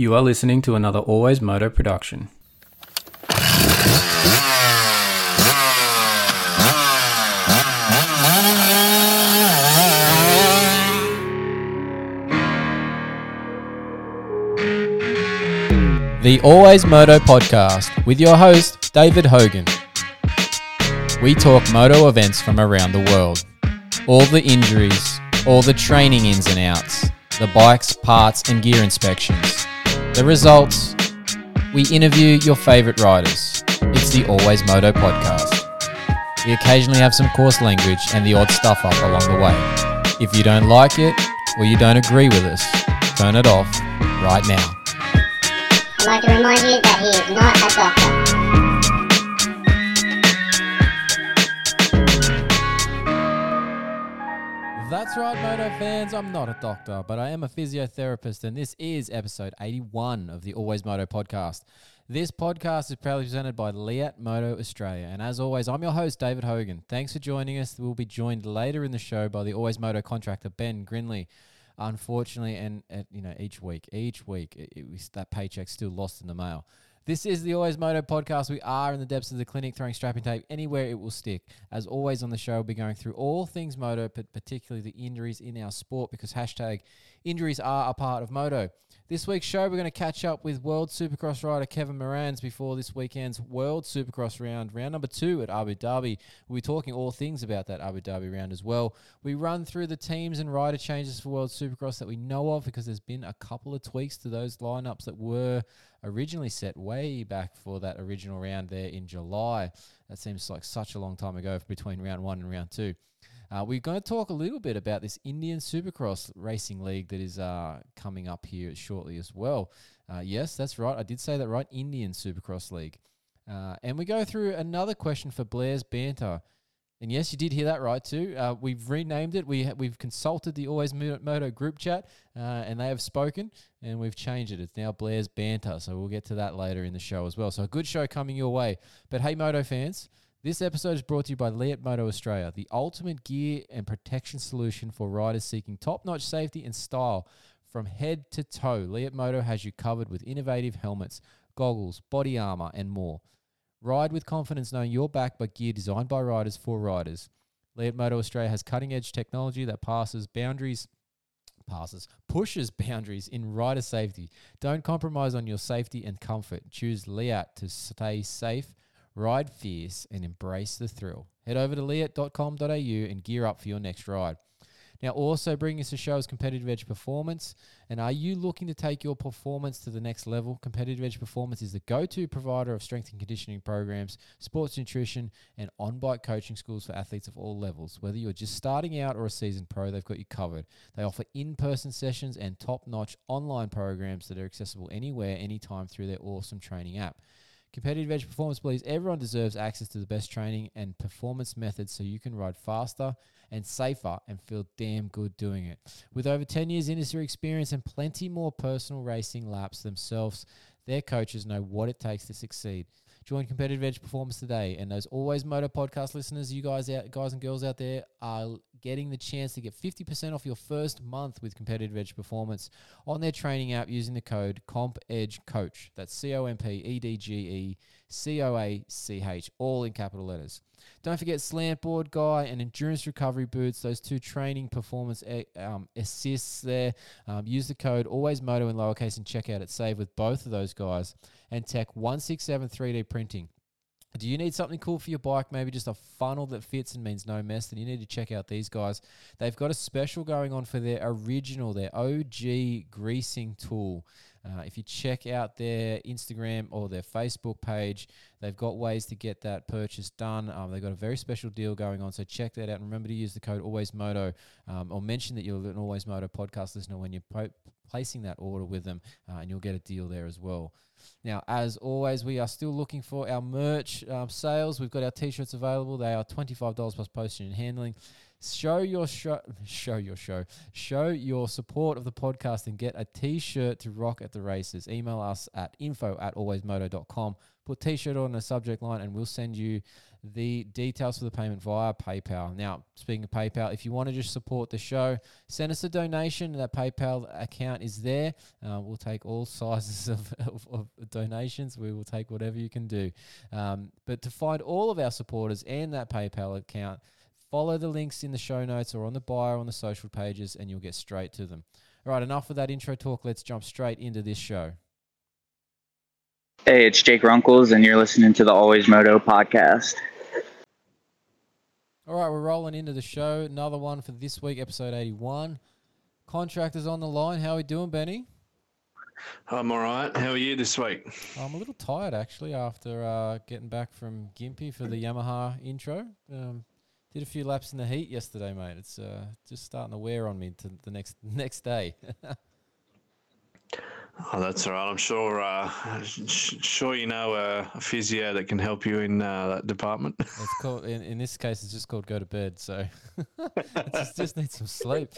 You are listening to another Always Moto production. The Always Moto podcast with your host, David Hogan. We talk moto events from around the world, all the injuries, all the training ins and outs, the bikes, parts, and gear inspections, the results. We interview your favorite riders. It's the Always Moto podcast. We occasionally have some coarse language and the odd stuff up along the way. If you don't like it or you don't agree with us, turn it off right now. I'd like to remind you that he is not a doctor. That's right, Moto fans. I'm not a doctor, but I am a physiotherapist, and this is episode 81 of the Always Moto podcast. This podcast is proudly presented by Leatt Moto Australia. And as always, I'm your host, David Hogan. Thanks for joining us. We'll be joined later in the show by the Always Moto contractor, Ben Grinly. Unfortunately, and, uh, you know, each week, each week, it, it, was- that paycheck's still lost in the mail. This is the Always Moto podcast. We are in the depths of the clinic throwing strapping tape anywhere it will stick. As always on the show, we'll be going through all things moto, but particularly the injuries in our sport because hashtag injuries are a part of moto. This week's show, we're going to catch up with World Supercross rider Kevin Moranz before this weekend's World Supercross round, round number two at Abu Dhabi. We'll be talking all things about that Abu Dhabi round as well. We run through the teams and rider changes for World Supercross that we know of because there's been a couple of tweaks to those lineups that were originally set way back for that original round there in July. That seems like such a long time ago between round one and round two. Uh, we're going to talk a little bit about this Indian Supercross racing league that is uh, coming up here shortly as well. Uh, yes, that's right. I did say that right. Indian Supercross League. Uh, and we go through another question for Blair's Banter. And yes, you did hear that right too. Uh, we've renamed it. We ha- we've consulted the Always Mo- Moto group chat, uh, and they have spoken, and we've changed it. It's now Blair's Banter. So we'll get to that later in the show as well. So a good show coming your way. But hey, Moto fans, this episode is brought to you by Leatt Moto Australia, the ultimate gear and protection solution for riders seeking top-notch safety and style from head to toe. Leatt Moto has you covered with innovative helmets, goggles, body armor, and more. Ride with confidence knowing you're backed by gear designed by riders for riders. Leatt Moto Australia has cutting edge technology that passes boundaries, passes, pushes boundaries in rider safety. Don't compromise on your safety and comfort. Choose Leatt to stay safe, ride fierce, and embrace the thrill. Head over to leatt.com.au and gear up for your next ride. Now, also bringing us to show is Competitive Edge Performance. And are you looking to take your performance to the next level? Competitive Edge Performance is the go to provider of strength and conditioning programs, sports nutrition, and on bike coaching schools for athletes of all levels. Whether you're just starting out or a seasoned pro, they've got you covered. They offer in person sessions and top notch online programs that are accessible anywhere, anytime through their awesome training app. Competitive Edge Performance believes everyone deserves access to the best training and performance methods so you can ride faster and safer and feel damn good doing it. With over 10 years industry experience and plenty more personal racing laps themselves, their coaches know what it takes to succeed. Join Competitive Edge Performance today, and those Always Moto podcast listeners, you guys out, guys and girls out there, are getting the chance to get 50% off your first month with Competitive Edge Performance on their training app using the code CompEdgeCoach. That's C O M P E D G E C O A C H, all in capital letters. Don't forget slant board guy and endurance recovery boots. Those two training performance eh, um, assists there. Um, use the code always moto in lowercase and check out at save with both of those guys. And Tech one six seven 3D printing. Do you need something cool for your bike? Maybe just a funnel that fits and means no mess. Then you need to check out these guys. They've got a special going on for their original, their OG greasing tool. Uh, if you check out their Instagram or their Facebook page, they've got ways to get that purchase done. Um, they've got a very special deal going on, so check that out. And remember to use the code AlwaysMoto um, or mention that you're an Always Moto podcast listener when you're po- placing that order with them, uh, and you'll get a deal there as well. Now, as always, we are still looking for our merch um, sales. We've got our t-shirts available. They are $25 plus postage and handling. Show your show, show your show, show your support of the podcast and get a t-shirt to rock at the races. Email us at info at alwaysmoto.com. Put t-shirt on the subject line and we'll send you the details for the payment via PayPal. Now, speaking of PayPal, if you want to just support the show, send us a donation. That PayPal account is there. Uh, we'll take all sizes of, of, of, donations. We will take whatever you can do. Um, but to find all of our supporters and that PayPal account, follow the links in the show notes or on the bio on the social pages, and you'll get straight to them. All right, enough of that intro talk. Let's jump straight into this show. Hey, it's Jake Runkles, and you're listening to the Always Moto podcast. All right, we're rolling into the show. Another one for this week, episode 81. Contractors on the line. How are we doing, Benny? I'm all right. How are you this week? I'm a little tired actually after uh, getting back from Gympie for the Yamaha intro. Um, did a few laps in the heat yesterday, mate. It's uh, just starting to wear on me to the next next day. Oh, that's all right. I'm sure. Uh, sh- sure, you know uh, a physio that can help you in uh, that department. it's called. In, in this case, it's just called go to bed. So just, just need some sleep.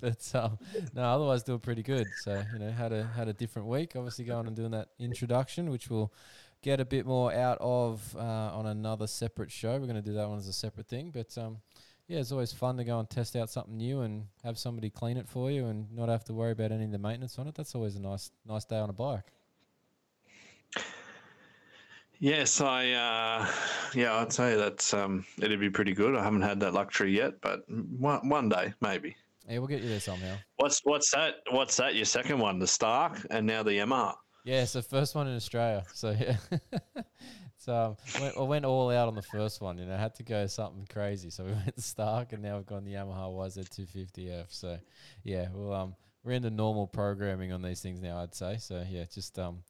but um, no, otherwise doing pretty good. So you know, had a had a different week. Obviously, going and doing that introduction, which we'll get a bit more out of uh, on another separate show. We're going to do that one as a separate thing. But um, yeah, it's always fun to go and test out something new and have somebody clean it for you and not have to worry about any of the maintenance on it. That's always a nice nice day on a bike. Yes, I uh, yeah, I'd say that um, it'd be pretty good. I haven't had that luxury yet, but one one day maybe. Yeah, we'll get you there somehow. What's what's that? What's that? Your second one, the Stark, and now the Yamaha. Yeah, so first one in Australia. So yeah, so went, I went all out on the first one. You know, had to go something crazy. So we went Stark, and now we've gone the Yamaha YZ250F. So yeah, well, um, we're into normal programming on these things now. I'd say. So yeah, just um,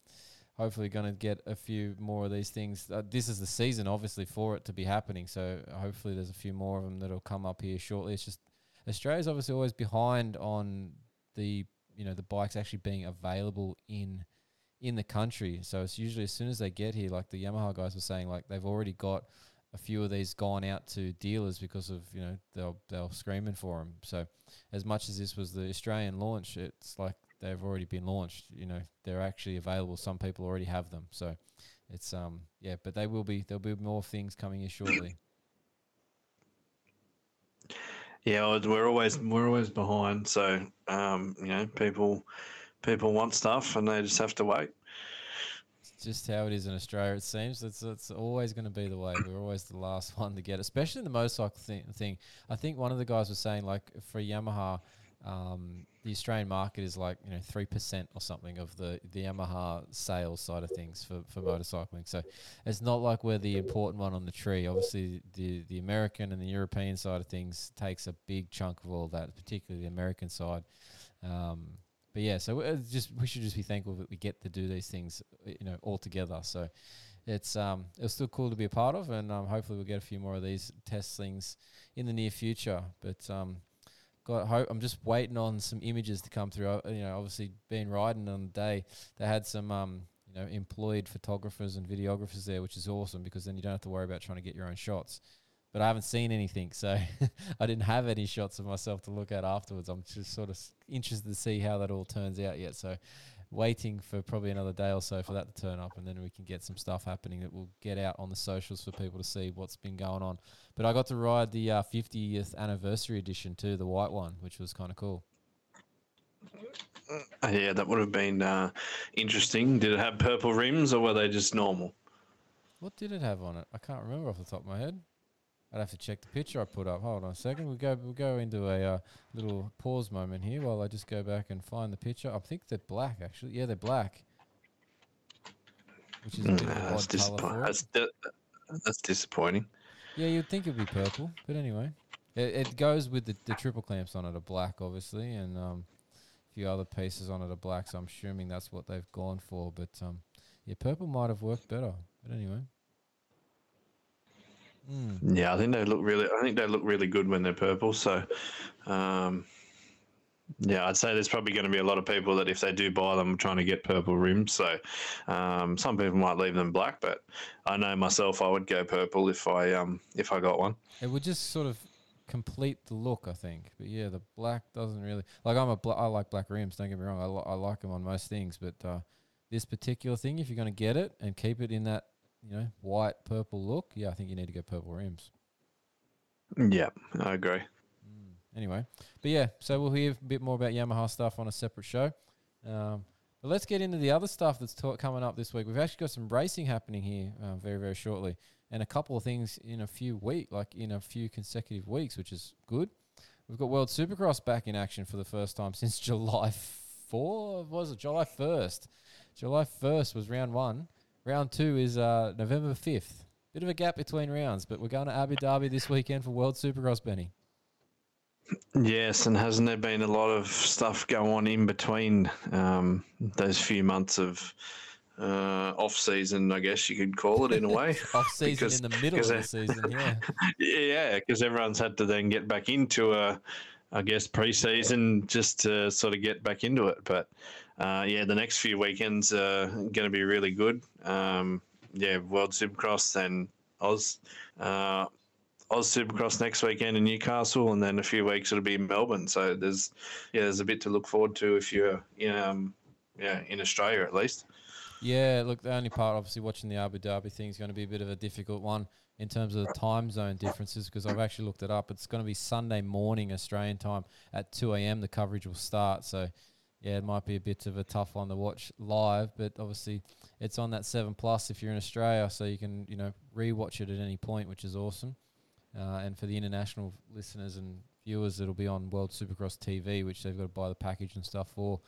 hopefully going to get a few more of these things. Uh, this is the season, obviously, for it to be happening. So hopefully, there's a few more of them that'll come up here shortly. It's just Australia's obviously always behind on the you know the bikes actually being available in in the country. So it's usually as soon as they get here, like the Yamaha guys were saying, like they've already got a few of these gone out to dealers because of you know they're they're screaming for them. So as much as this was the Australian launch, it's like they've already been launched. You know they're actually available. Some people already have them. So it's um yeah, but they will be there'll be more things coming here shortly. Yeah, we're always we're always behind. So um, you know people people want stuff and they just have to wait. It's just how it is in Australia. It seems it's it's always going to be the way. We're always the last one to get, especially in the motorcycle thing. thing. I think one of the guys was saying like for Yamaha, um, the Australian market is like you know three percent or something of the the Yamaha sales side of things for, for motorcycling. So it's not like we're the important one on the tree. Obviously, the the American and the European side of things takes a big chunk of all that, particularly the American side. Um, but yeah, so uh, just we should just be thankful that we get to do these things, uh, you know, all together. So it's um it's still cool to be a part of, and um, hopefully we'll get a few more of these test things in the near future. But um, got hope. I'm just waiting on some images to come through. I, You know, obviously being riding on the day, they had some um you know employed photographers and videographers there, which is awesome because then you don't have to worry about trying to get your own shots but I haven't seen anything, so I didn't have any shots of myself to look at afterwards. I'm just sort of interested to see how that all turns out yet. So, waiting for probably another day or so for that to turn up, and then we can get some stuff happening that will get out on the socials for people to see what's been going on. But I got to ride the uh, 50th anniversary edition too, the white one, which was kind of cool. Uh, yeah, that would have been uh, interesting. Did it have purple rims or were they just normal? What did it have on it? I can't remember off the top of my head. I'd have to check the picture I put up. Hold on a second. We go we go into a uh, little pause moment here while I just go back and find the picture. I think they're black actually. Yeah, they're black. Which is a bit of that's, odd disappoint- that's, di- that's disappointing. Yeah, you'd think it'd be purple, but anyway, it, it goes with the, the triple clamps on it are black, obviously, and um, a few other pieces on it are black. So I'm assuming that's what they've gone for. But um, yeah, purple might have worked better. But anyway. Mm. Yeah, I think they look really. I think they look really good when they're purple. So, um, yeah, I'd say there's probably going to be a lot of people that if they do buy them, trying to get purple rims. So, um, some people might leave them black, but I know myself, I would go purple if I um if I got one. It would just sort of complete the look, I think. But yeah, the black doesn't really like. I'm a bla- I like black rims. Don't get me wrong. I, li- I like them on most things, but uh, this particular thing, if you're going to get it and keep it in that you know white purple look, yeah, I think you need to go purple rims. Yeah, I agree. Anyway, but yeah, so we'll hear a bit more about Yamaha stuff on a separate show. Um, but let's get into the other stuff that's ta- coming up this week. We've actually got some racing happening here uh, very, very shortly, and a couple of things in a few week, like in a few consecutive weeks, which is good. We've got World Supercross back in action for the first time since July four. Was it July first? July first was round one. Round two is uh, November fifth. Bit of a gap between rounds, but we're going to Abu Dhabi this weekend for World Supercross, Benny. Yes, and hasn't there been a lot of stuff go on in between um, those few months of uh, off season? I guess you could call it in a way. Off season Because- in the middle of the season, yeah. yeah, because everyone's had to then get back into a, I guess, pre-season just to sort of get back into it. But uh, yeah, the next few weekends are going to be really good. Um, yeah, World Supercross and Oz. Uh, Oz Supercross next weekend in Newcastle, and then a few weeks it'll be in Melbourne. So there's, yeah, there's a bit to look forward to if you're, in, um, yeah, in Australia at least. Yeah, look, the only part, obviously, watching the Abu Dhabi thing is going to be a bit of a difficult one in terms of the time zone differences because I've actually looked it up. It's going to be Sunday morning Australian time at 2 a.m. The coverage will start. So, yeah, it might be a bit of a tough one to watch live, but obviously it's on that 7 Plus if you're in Australia, so you can, you know, rewatch it at any point, which is awesome. Uh, and for the international listeners and viewers, it'll be on World Supercross TV, which they've got to buy the package and stuff for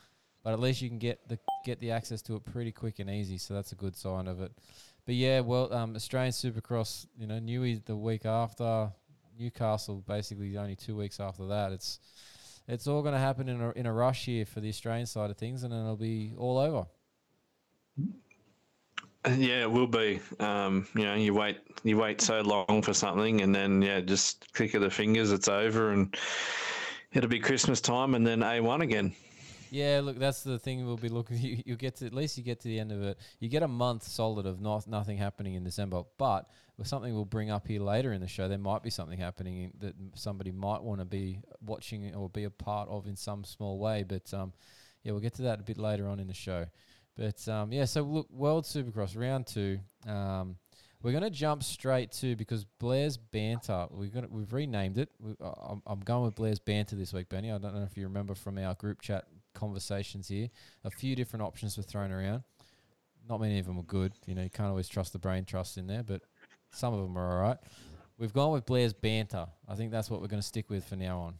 but at least you can get the get the access to it pretty quick and easy. So that's a good sign of it. But yeah, well, um, Australian Supercross, you know, Newey the week after, Newcastle basically only two weeks after that. It's it's all going to happen in a in a rush here for the Australian side of things, and then it'll be all over. Yeah, it will be. Um, you know, you wait, you wait so long for something, and then yeah, just click of the fingers, it's over, and it'll be Christmas time, and then A one again. Yeah, look, that's the thing. We'll be looking. You, you get to at least you get to the end of it. You get a month solid of not nothing happening in December. But something we'll bring up here later in the show, there might be something happening in, that somebody might want to be watching or be a part of in some small way. But um, yeah, we'll get to that a bit later on in the show. But um, yeah, so look, World Supercross round two. Um, we're going to jump straight to because Blair's banter. We're gonna we've renamed it. We, I'm, I'm going with Blair's banter this week, Benny. I don't know if you remember from our group chat conversations here. A few different options were thrown around. Not many of them were good. You know, you can't always trust the brain trust in there, but some of them are all right. We've gone with Blair's banter. I think that's what we're going to stick with for now on.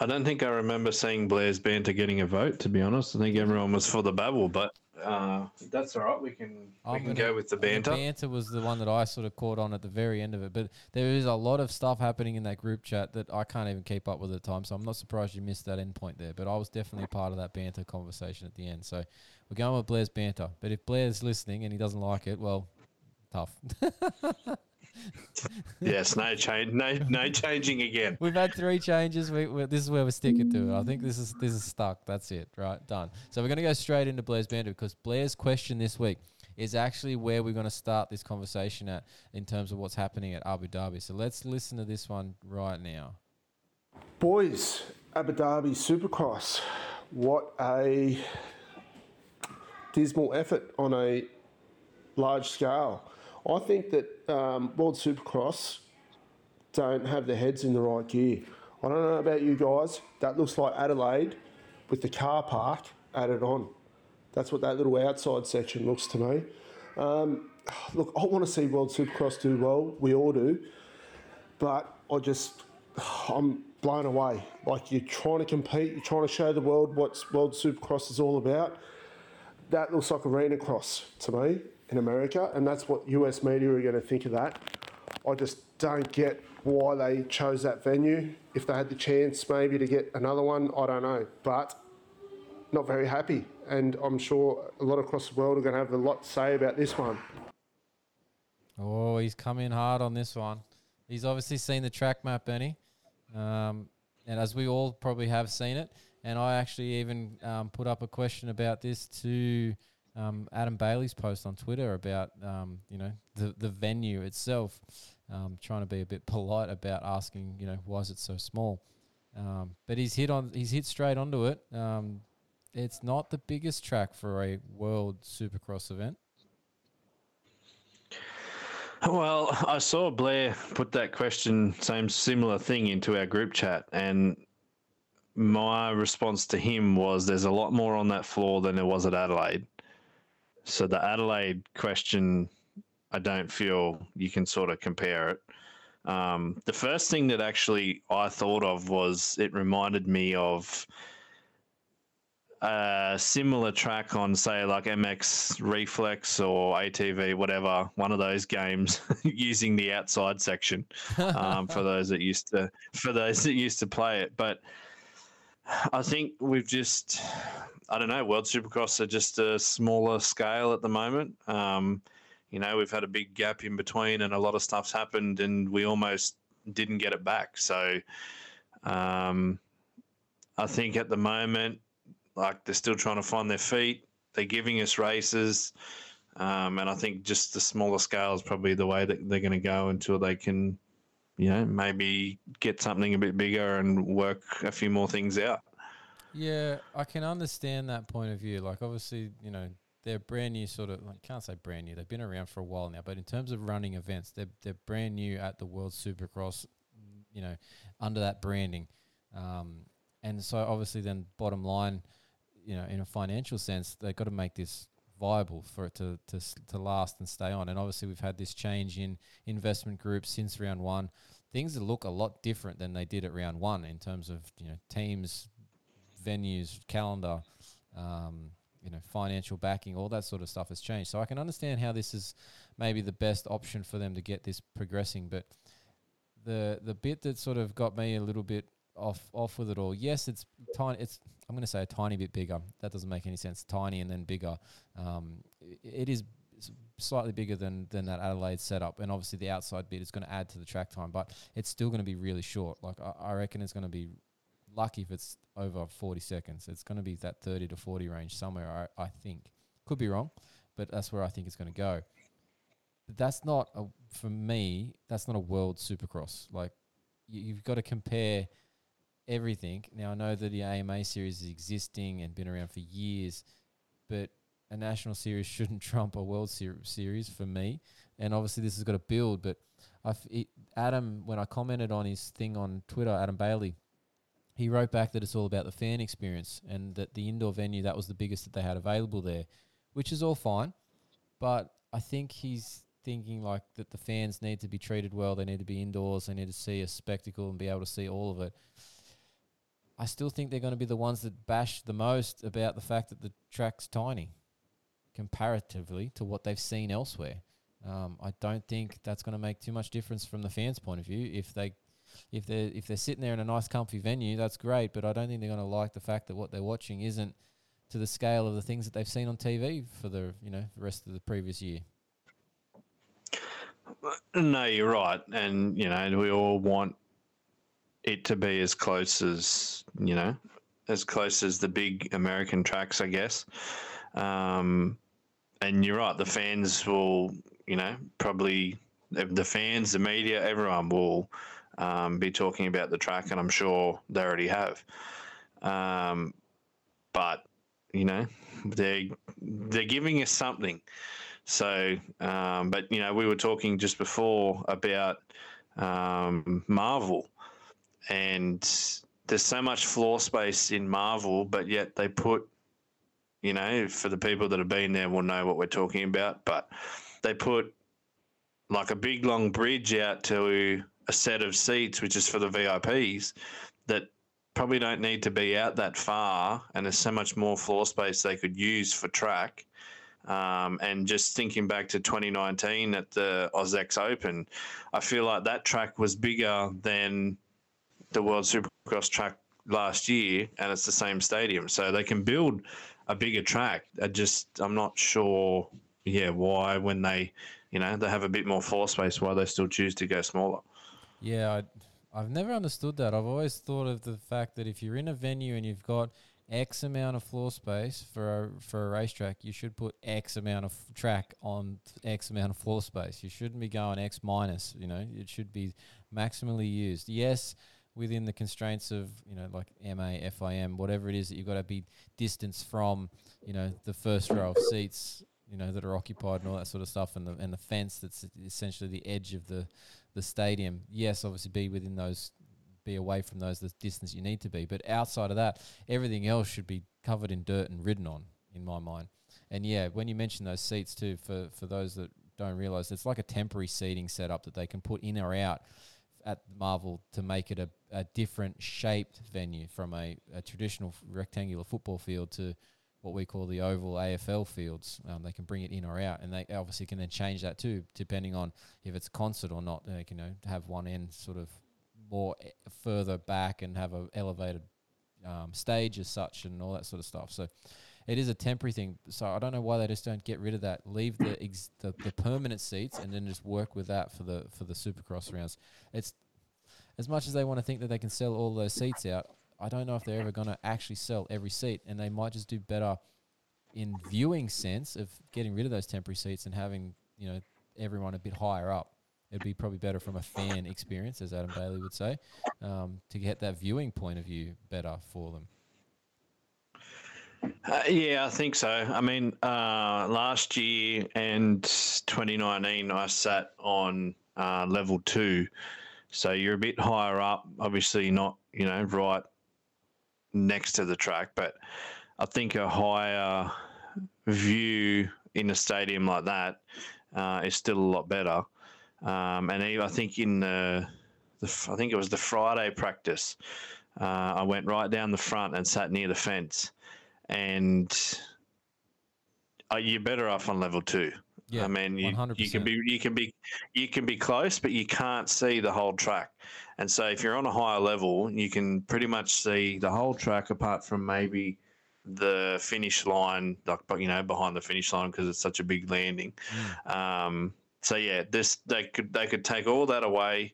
I don't think I remember seeing Blair's banter getting a vote. To be honest, I think everyone was for the babble, but uh, that's all right. We can we I'm can gonna- go with the banter. The banter was the one that I sort of caught on at the very end of it. But there is a lot of stuff happening in that group chat that I can't even keep up with at the time. So I'm not surprised you missed that end point there. But I was definitely part of that banter conversation at the end. So we're going with Blair's banter. But if Blair's listening and he doesn't like it, well, tough. yes, no change, no no changing again. We've had three changes. We, we, this is where we're sticking to it. I think this is this is stuck. That's it. Right, done. So we're going to go straight into Blair's banter because Blair's question this week is actually where we're going to start this conversation at in terms of what's happening at Abu Dhabi. So let's listen to this one right now. Boys, Abu Dhabi Supercross. What a dismal effort on a large scale. I think that um, World Supercross don't have their heads in the right gear. I don't know about you guys. That looks like Adelaide with the car park added on. That's what that little outside section looks to me. Um, look, I want to see World Supercross do well. We all do. But I just, I'm blown away. Like you're trying to compete, you're trying to show the world what World Supercross is all about. That looks like arena cross to me in America, and that's what US media are going to think of that. I just don't get why they chose that venue. If they had the chance maybe to get another one, I don't know. But not very happy, and I'm sure a lot across the world are going to have a lot to say about this one. Oh, he's come in hard on this one. He's obviously seen the track map, Benny. Um, and as we all probably have seen it, and I actually even um, put up a question about this to um, Adam Bailey's post on Twitter about um, you know the the venue itself, um, trying to be a bit polite about asking you know why is it so small, um, but he's hit on he's hit straight onto it. Um, it's not the biggest track for a World Supercross event. Well, I saw Blair put that question, same similar thing, into our group chat, and my response to him was there's a lot more on that floor than there was at Adelaide. So the Adelaide question, I don't feel you can sort of compare it. Um, the first thing that actually I thought of was it reminded me of a similar track on, say, like MX Reflex or ATV, whatever, one of those games, using the outside section um, for those that used to for those that used to play it. But I think we've just, I don't know, World Supercross are just a smaller scale at the moment. Um, you know, we've had a big gap in between, and a lot of stuff's happened, and we almost didn't get it back. So, um, I think at the moment, like they're still trying to find their feet. They're giving us races, um, and I think just the smaller scale is probably the way that they're going to go until they can, you know, maybe get something a bit bigger and work a few more things out. Yeah, I can understand that point of view. Like, obviously, you know, they're brand new, sort of. Like, can't say brand new. They've been around for a while now, but in terms of running events, they're they're brand new at the World Supercross. You know, under that branding, um, and so obviously, then bottom line, you know, in a financial sense, they've got to make this viable for it to to to last and stay on. And obviously, we've had this change in investment groups since round one. Things look a lot different than they did at round one in terms of you know teams, venues, calendar, um, you know, financial backing, all that sort of stuff has changed. So I can understand how this is maybe the best option for them to get this progressing. But the the bit that sort of got me a little bit off off with it all, yes, it's tiny. It's I'm going to say a tiny bit bigger. That doesn't make any sense. Tiny and then bigger. Um, i- it is slightly bigger than than that Adelaide setup, and obviously the outside bit is going to add to the track time, but it's still going to be really short. Like I, I reckon it's going to be lucky if it's over 40 seconds. It's going to be that 30 to 40 range somewhere. I, I think could be wrong, but that's where I think it's going to go. But that's not a, for me. That's not a world supercross. Like you, you've got to compare everything. Now I know that the AMA series is existing and been around for years, but a national series shouldn't trump a world ser- series for me. And obviously this has got to build. But I f- it, Adam, when I commented on his thing on Twitter, Adam Bailey, he wrote back that it's all about the fan experience and that the indoor venue that was the biggest that they had available there, which is all fine. But I think he's thinking like that the fans need to be treated well. They need to be indoors. They need to see a spectacle and be able to see all of it. I still think they're going to be the ones that bash the most about the fact that the track's tiny comparatively to what they've seen elsewhere. Um, I don't think that's going to make too much difference from the fans' point of view. If they, if they're if they're sitting there in a nice, comfy venue, that's great. But I don't think they're going to like the fact that what they're watching isn't to the scale of the things that they've seen on TV for the you know the rest of the previous year. No, you're right, and you know we all want it to be as close as you know, as close as the big American tracks, I guess. Um, and you're right, the fans will, you know, probably the the fans, the media, everyone will um, be talking about the track, and I'm sure they already have. Um, but you know, they they're giving us something. So, um, but you know, we were talking just before about um, Marvel, and there's so much floor space in Marvel, but yet they put, you know, for the people that have been there will know what we're talking about, but they put like a big long bridge out to a set of seats, which is for the VIPs, that probably don't need to be out that far, and there's so much more floor space they could use for track. Um, and just thinking back to 2019 at the AUS-X Open, I feel like that track was bigger than the World Supercross track last year, and it's the same stadium, so they can build a bigger track. I just I'm not sure, yeah, why when they, you know, they have a bit more floor space, why they still choose to go smaller. Yeah, I, I've never understood that. I've always thought of the fact that if you're in a venue and you've got X amount of floor space for a, for a racetrack, you should put X amount of f- track on X amount of floor space. You shouldn't be going X minus. You know, it should be maximally used. Yes, within the constraints of you know like MA, FIM, whatever it is that you've got to be distance from. You know, the first row of seats. You know that are occupied and all that sort of stuff, and the and the fence that's essentially the edge of the the stadium. Yes, obviously be within those be away from those the distance you need to be. But outside of that, everything else should be covered in dirt and ridden on, in my mind. And yeah, when you mention those seats too, for for those that don't realize, it's like a temporary seating setup that they can put in or out at Marvel to make it a, a different shaped venue from a, a traditional rectangular football field to what we call the oval AFL fields. Um, they can bring it in or out, and they obviously can then change that too, depending on if it's concert or not. They can you know have one end sort of more e- further back and have a elevated um, stage as such and all that sort of stuff. So it is a temporary thing. So I don't know why they just don't get rid of that. Leave the ex- the, the permanent seats and then just work with that for the for the Supercross rounds. It's as much as they want to think that they can sell all those seats out. I don't know if they're ever going to actually sell every seat, and they might just do better in viewing sense of getting rid of those temporary seats and having you know everyone a bit higher up. It'd be probably better from a fan experience, as Adam Bailey would say, um, to get that viewing point of view better for them. Uh, yeah, I think so. I mean, uh, last year and 2019, I sat on uh, level two, so you're a bit higher up. Obviously, not you know right next to the track, but I think a higher view in a stadium like that uh, is still a lot better. Um, and I think in the, the, I think it was the Friday practice, uh, I went right down the front and sat near the fence, and uh, you're better off on level two. Yeah, I mean, you, you 100%. can be you can be you can be close, but you can't see the whole track. And so, if you're on a higher level, you can pretty much see the whole track, apart from maybe the finish line, like you know behind the finish line because it's such a big landing. Um, so yeah, this they could they could take all that away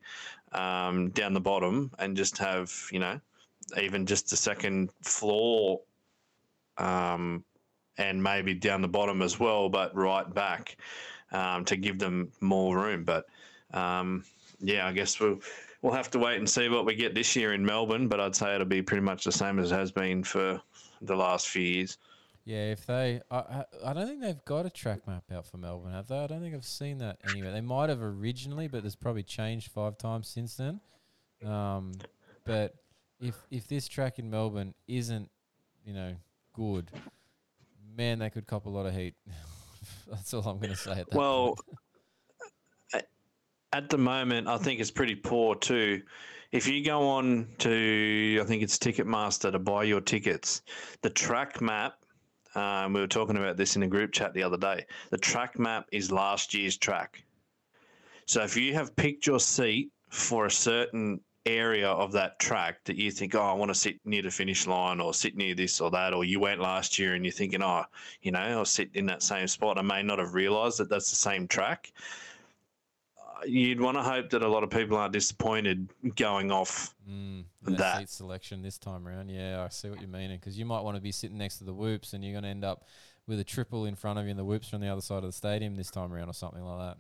um, down the bottom and just have you know even just the second floor um, and maybe down the bottom as well, but right back um, to give them more room. But um, yeah, I guess we'll we'll have to wait and see what we get this year in Melbourne. But I'd say it'll be pretty much the same as it has been for the last few years. Yeah, if they, I, I, don't think they've got a track map out for Melbourne, have they? I don't think I've seen that anywhere. They might have originally, but there's probably changed five times since then. Um, but if if this track in Melbourne isn't, you know, good, man, they could cop a lot of heat. That's all I'm going to say at that. Well, at the moment, I think it's pretty poor too. If you go on to, I think it's Ticketmaster to buy your tickets, the track map. Um, we were talking about this in a group chat the other day. The track map is last year's track. So if you have picked your seat for a certain area of that track that you think, oh, I want to sit near the finish line or sit near this or that, or you went last year and you're thinking, oh, you know, I'll sit in that same spot. I may not have realised that that's the same track. Uh, You'd want to hope that a lot of people aren't disappointed going off. Mm, that, that. seat selection this time around. Yeah, I see what you're meaning because you might want to be sitting next to the whoops and you're going to end up with a triple in front of you and the whoops from the other side of the stadium this time around or something like that.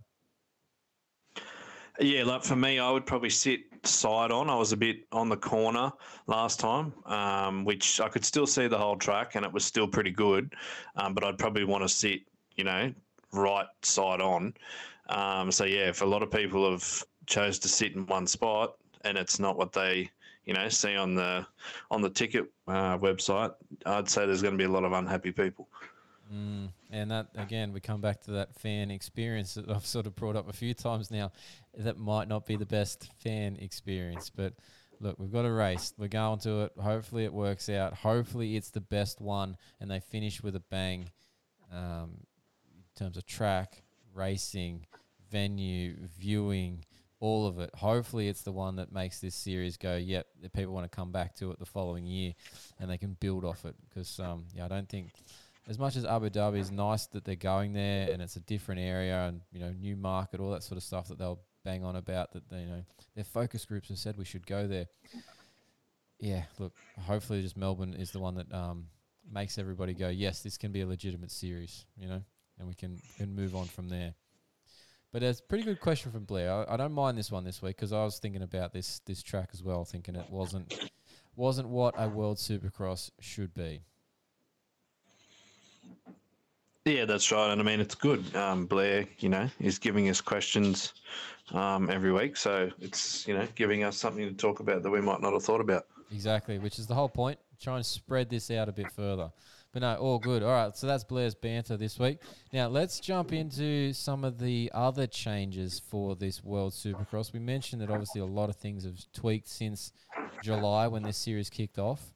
Yeah, like for me, I would probably sit side on. I was a bit on the corner last time, um, which I could still see the whole track and it was still pretty good. Um, but I'd probably want to sit, you know, right side on. Um, so yeah, if a lot of people have chose to sit in one spot and it's not what they, you know, see on the on the ticket uh, website, I'd say there's going to be a lot of unhappy people. Mm, and that again, we come back to that fan experience that I've sort of brought up a few times now. That might not be the best fan experience, but look, we've got a race. We're going to it. Hopefully, it works out. Hopefully, it's the best one, and they finish with a bang. Um, in terms of track, racing, venue, viewing, all of it. Hopefully, it's the one that makes this series go. Yep, the people want to come back to it the following year, and they can build off it. Because um, yeah, I don't think as much as Abu Dhabi is nice that they're going there and it's a different area and you know new market, all that sort of stuff that they'll bang on about that you know their focus groups have said we should go there. yeah, look, hopefully just Melbourne is the one that um, makes everybody go, yes, this can be a legitimate series, you know, and we can can move on from there. But it's a pretty good question from Blair. I, I don't mind this one this week because I was thinking about this this track as well, thinking it wasn't wasn't what a World Supercross should be. Yeah, that's right. And I mean, it's good. Um, Blair, you know, is giving us questions um, every week. So it's, you know, giving us something to talk about that we might not have thought about. Exactly, which is the whole point. Try and spread this out a bit further. But no, all good. All right, so that's Blair's banter this week. Now let's jump into some of the other changes for this World Supercross. We mentioned that obviously a lot of things have tweaked since July when this series kicked off.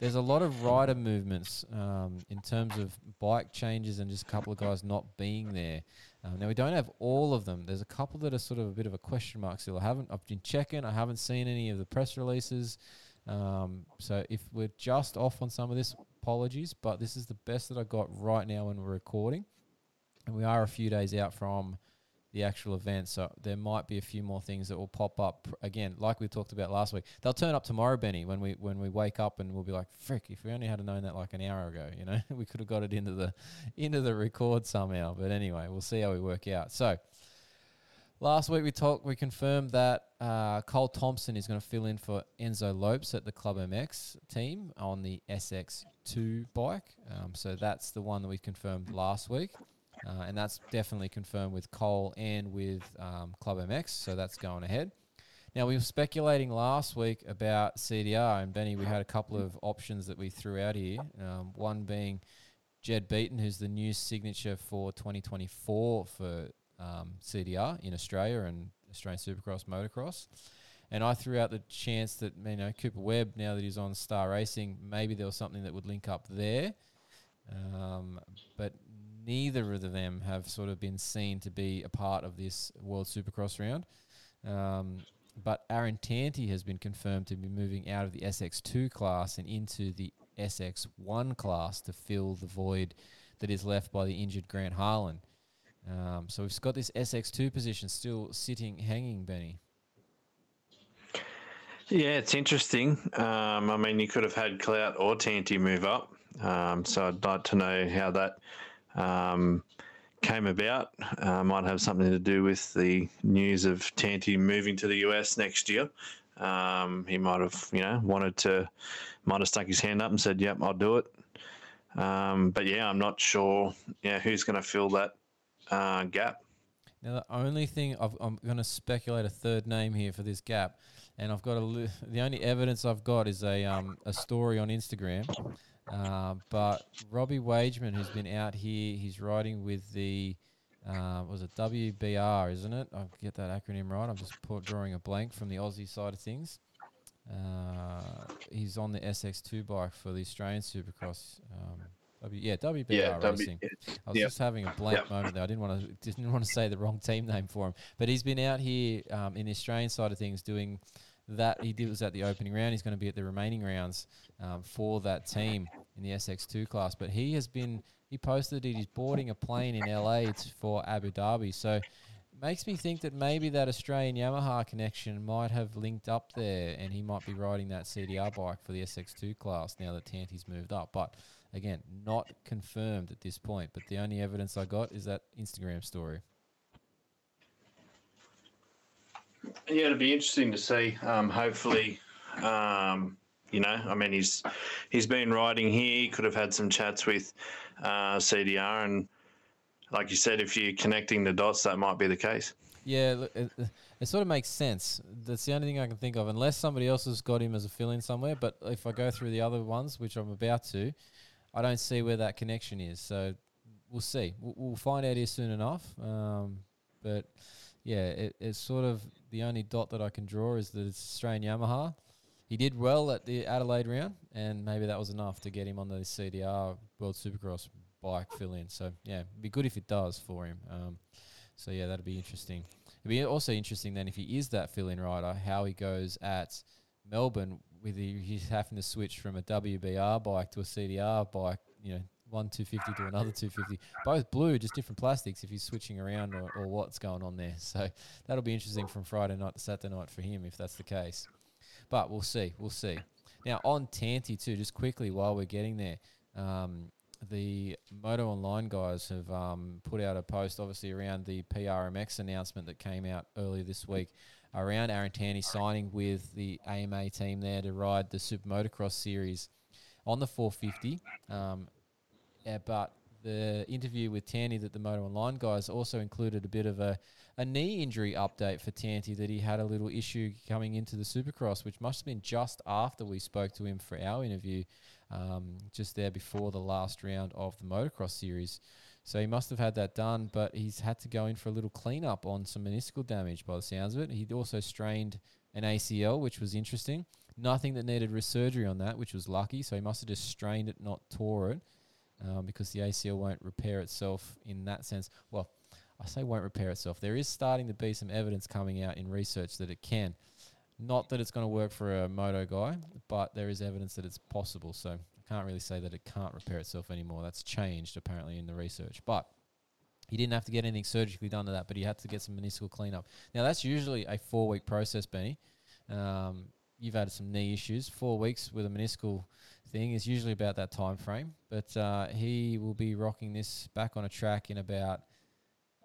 There's a lot of rider movements um, in terms of bike changes and just a couple of guys not being there. Um, now we don't have all of them. There's a couple that are sort of a bit of a question mark still. I haven't. I've been checking. I haven't seen any of the press releases. Um, so if we're just off on some of this, apologies. But this is the best that I got right now when we're recording, and we are a few days out from the actual event. So there might be a few more things that will pop up again, like we talked about last week. They'll turn up tomorrow, Benny, when we when we wake up and we'll be like, "Frick! If we only had known that like an hour ago, you know, we could have got it into the into the record somehow." But anyway, we'll see how we work out. So. Last week we talked, we confirmed that uh, Cole Thompson is going to fill in for Enzo Lopes at the Club MX team on the SX2 bike. Um, so that's the one that we confirmed last week. Uh, and that's definitely confirmed with Cole and with um, Club MX. So that's going ahead. Now, we were speculating last week about CDR, and Benny, we had a couple of options that we threw out here. Um, one being Jed Beaton, who's the new signature for 2024 for um, CDR in Australia and Australian Supercross Motocross. And I threw out the chance that you know Cooper Webb, now that he's on Star Racing, maybe there was something that would link up there. Um, but neither of them have sort of been seen to be a part of this World Supercross round. Um, but Aaron Tanti has been confirmed to be moving out of the SX2 class and into the SX1 class to fill the void that is left by the injured Grant Harlan. Um, so we've got this SX2 position still sitting, hanging, Benny. Yeah, it's interesting. Um, I mean, you could have had Clout or Tanti move up. Um, so I'd like to know how that um, came about. Uh, might have something to do with the news of Tanti moving to the US next year. Um, he might have, you know, wanted to, might have stuck his hand up and said, "Yep, I'll do it." Um, but yeah, I'm not sure. Yeah, who's going to fill that uh, gap? Now, the only thing I've, I'm going to speculate a third name here for this gap, and I've got a the only evidence I've got is a um, a story on Instagram. Uh, but Robbie Wageman, who's been out here, he's riding with the uh, was it WBR, isn't it? I'll get that acronym right. I'm just put, drawing a blank from the Aussie side of things. Uh, he's on the SX2 bike for the Australian Supercross. Um, W, yeah, WBR Yeah, W- Racing. I was Yep. just having a blank moment there. I didn't want to didn't want to say the wrong team name for him, but he's been out here um, in the Australian side of things doing that. He did was at the opening round. He's going to be at the remaining rounds um, for that team in the SX2 class. But he has been he posted that he's boarding a plane in LA for Abu Dhabi. So it makes me think that maybe that Australian Yamaha connection might have linked up there, and he might be riding that CDR bike for the SX2 class now that Tanti's moved up. But again, not confirmed at this point. But the only evidence I got is that Instagram story. Yeah, it'll be interesting to see. Um, hopefully, um, you know, I mean, he's he's been riding here. He could have had some chats with uh, CDR, and like you said, if you're connecting the dots, that might be the case. Yeah, it- it sort of makes sense. That's the only thing I can think of, unless somebody else has got him as a fill-in somewhere. But if I go through the other ones, which I'm about to, I don't see where that connection is. So we'll see. We'll, we'll find out here soon enough. Um, but yeah, it, it's sort of the only dot that I can draw is that it's Australian Yamaha. He did well at the Adelaide round, and maybe that was enough to get him on the CDR World Supercross bike fill-in. So yeah, it'd be good if it does for him. Um, so yeah, that'd be interesting. It'd be also interesting then if he is that fill-in rider, how he goes at Melbourne with the, he's having to switch from a WBR bike to a CDR bike. You know, one 250 to another 250, both blue, just different plastics. If he's switching around or, or what's going on there, so that'll be interesting from Friday night to Saturday night for him if that's the case. But we'll see, we'll see. Now on Tanti too, just quickly while we're getting there, um, the Moto Online guys have um, put out a post, obviously around the PRMX announcement that came out earlier this week around Aaron Tanti signing with the AMA team there to ride the Super Motocross Series on the 450. Um, yeah, but the interview with Tanti that the Moto Online guys also included a bit of a, a knee injury update for Tanti that he had a little issue coming into the Supercross, which must have been just after we spoke to him for our interview, um, just there before the last round of the Motocross series. So he must have had that done, but he's had to go in for a little cleanup on some meniscal damage by the sounds of it. He'd also strained an ACL, which was interesting. Nothing that needed wrist surgery on that, which was lucky. So he must have just strained it, not tore it um, because the ACL won't repair itself in that sense. Well, I say won't repair itself. There is starting to be some evidence coming out in research that it can. Not that it's going to work for a moto guy, but there is evidence that it's possible. So I can't really say that it can't repair itself anymore. That's changed apparently in the research. But he didn't have to get anything surgically done to that, but he had to get some meniscal cleanup. Now that's usually a four week process, Benny. Um, you've had some knee issues. Four weeks with a meniscal thing is usually about that time frame. But uh, he will be rocking this back on a track in about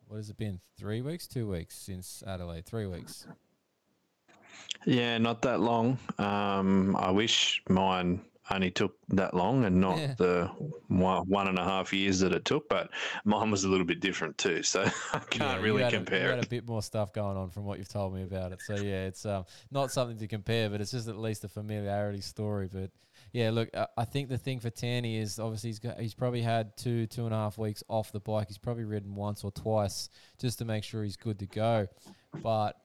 what has it been? Three weeks, two weeks since Adelaide. Three weeks. Yeah, not that long. Um, I wish mine only took that long and not Yeah. the one, one and a half years that it took, but mine was a little bit different too. So I can't Yeah, really had a- compare you had a bit more stuff going on from what you've told me about it. So yeah, it's um, not something to compare, but it's just at least a familiarity story. But yeah, look, I, I think the thing for Tanny is obviously he's got, he's probably had two two and a half weeks off the bike. He's probably ridden once or twice just to make sure he's good to go. But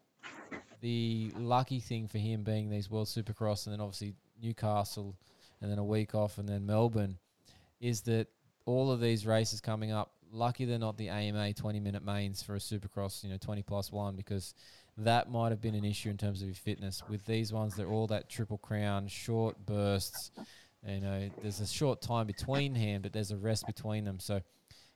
the lucky thing for him being these World Supercross and then obviously Newcastle and then a week off and then Melbourne is that all of these races coming up, lucky they're not the AMA 20 minute mains for a Supercross, you know, 20 plus one, because that might have been an issue in terms of your fitness. With these ones, they're all that triple crown, short bursts. You know, there's a short time between hand, but there's a rest between them. So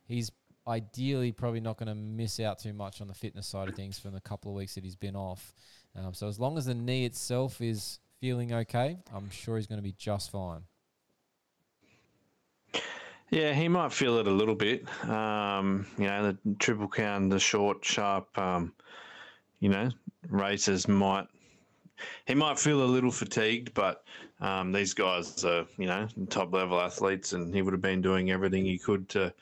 he's ideally probably not going to miss out too much on the fitness side of things from the couple of weeks that he's been off. Um, so as long as the knee itself is feeling okay, I'm sure he's going to be just fine. Yeah, he might feel it a little bit. Um, you know, the triple count, the short, sharp, um, you know, races might. He might feel a little fatigued, but um, these guys are, you know, top level athletes, and he would have been doing everything he could to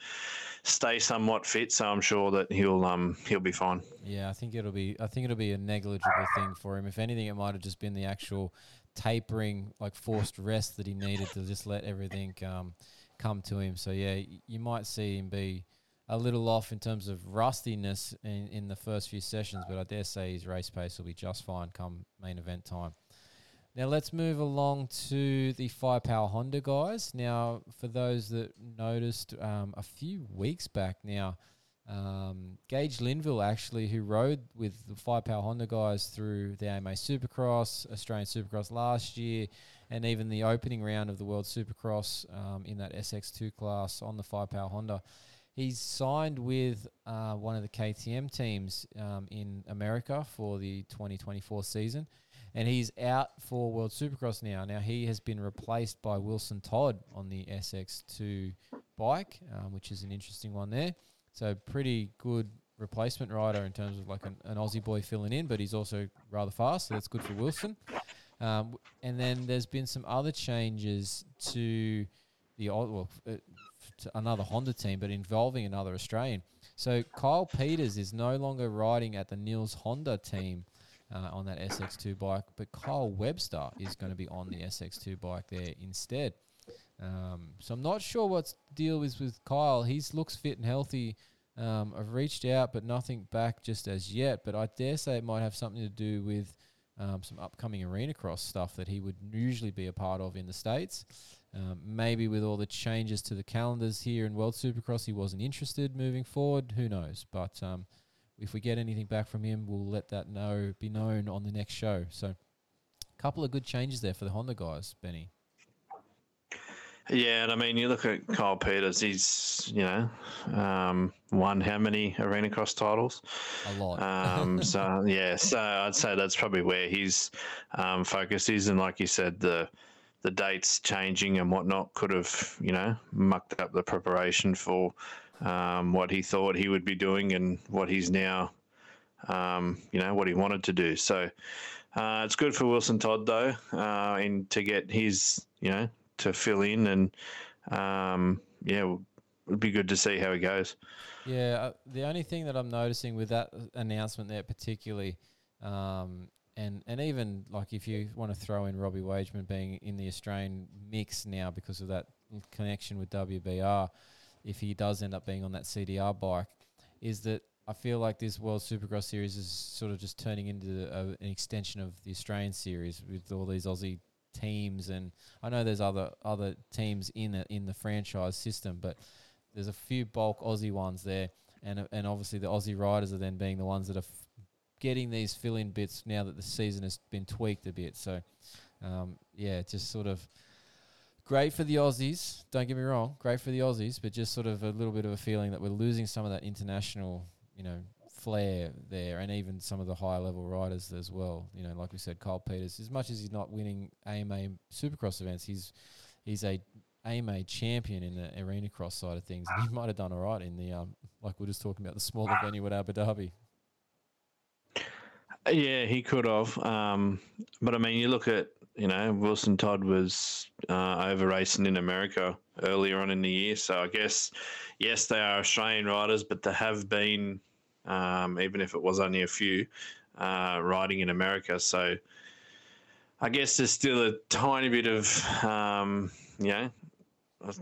stay somewhat fit. So I'm sure that he'll um, he'll be fine. Yeah, I think it'll be. I think it'll be a negligible thing for him. If anything, it might have just been the actual tapering, like forced rest that he needed to just let everything um, come to him. So yeah, you might see him be a little off in terms of rustiness in, in the first few sessions, but I dare say his race pace will be just fine come main event time. Now let's move along to the Firepower Honda guys. Now, for those that noticed um, a few weeks back now, um, Gage Linville actually, who rode with the Firepower Honda guys through the AMA Supercross, Australian Supercross last year, and even the opening round of the World Supercross um, in that SX2 class on the Firepower Honda. He's signed with uh, one of the KTM teams um, in America for the 2024 season and he's out for World Supercross now. Now he has been replaced by Wilson Todd on the SX2 bike, um, which is an interesting one there. So pretty good replacement rider in terms of like an, an Aussie boy filling in, but he's also rather fast, so that's good for Wilson. Um, and then there's been some other changes to the well, uh, to another Honda team, but involving another Australian. So Kyle Peters is no longer riding at the Nils Honda team uh, on that SX2 bike, but Kyle Webster is going to be on the SX2 bike there instead. Um, so I'm not sure what's the deal is with Kyle. He looks fit and healthy. Um, I've reached out, but nothing back just as yet. But I dare say it might have something to do with um, some upcoming arena cross stuff that he would usually be a part of in the States. Um, maybe with all the changes to the calendars here in World Supercross, he wasn't interested moving forward. Who knows? But um, if we get anything back from him, we'll let that know be known on the next show. So, a couple of good changes there for the Honda guys, Benny. Yeah, and I mean, you look at Kyle Peters. He's you know um, won how many arena cross titles? A lot. Um, so yeah, so I'd say that's probably where his um, focus is, and like you said, the the dates changing and whatnot could have, you know, mucked up the preparation for um, what he thought he would be doing and what he's now, um, you know, what he wanted to do. So uh, it's good for Wilson Todd though, uh, and to get his, you know, to fill in and um, yeah, it'd be good to see how he goes. Yeah, uh, the only thing that I'm noticing with that announcement there, particularly, um, and and even like if you want to throw in Robbie Wageman being in the Australian mix now because of that connection with WBR, if he does end up being on that CDR bike, is that I feel like this World Supercross Series is sort of just turning into a, an extension of the Australian Series with all these Aussie teams, and I know there's other other teams in it, in the franchise system, but there's a few bulk Aussie ones there, and and obviously the Aussie riders are then being the ones that are f- getting these fill-in bits now that the season has been tweaked a bit. So, um, yeah, just sort of great for the Aussies. Don't get me wrong, great for the Aussies, but just sort of a little bit of a feeling that we're losing some of that international, you know, flair there, and even some of the higher level riders as well. You know, like we said, Kyle Peters. As much as he's not winning AMA Supercross events, he's he's a AMA champion in the arena cross side of things. He might have done all right in the um, like we're just talking about the smaller venue at Abu Dhabi. Yeah, he could have. Um, but I mean, you look at you know Wilson Todd was uh, over racing in America earlier on in the year, so I guess yes, they are Australian riders, but there have been um, even if it was only a few uh, riding in America. So I guess there's still a tiny bit of um, you know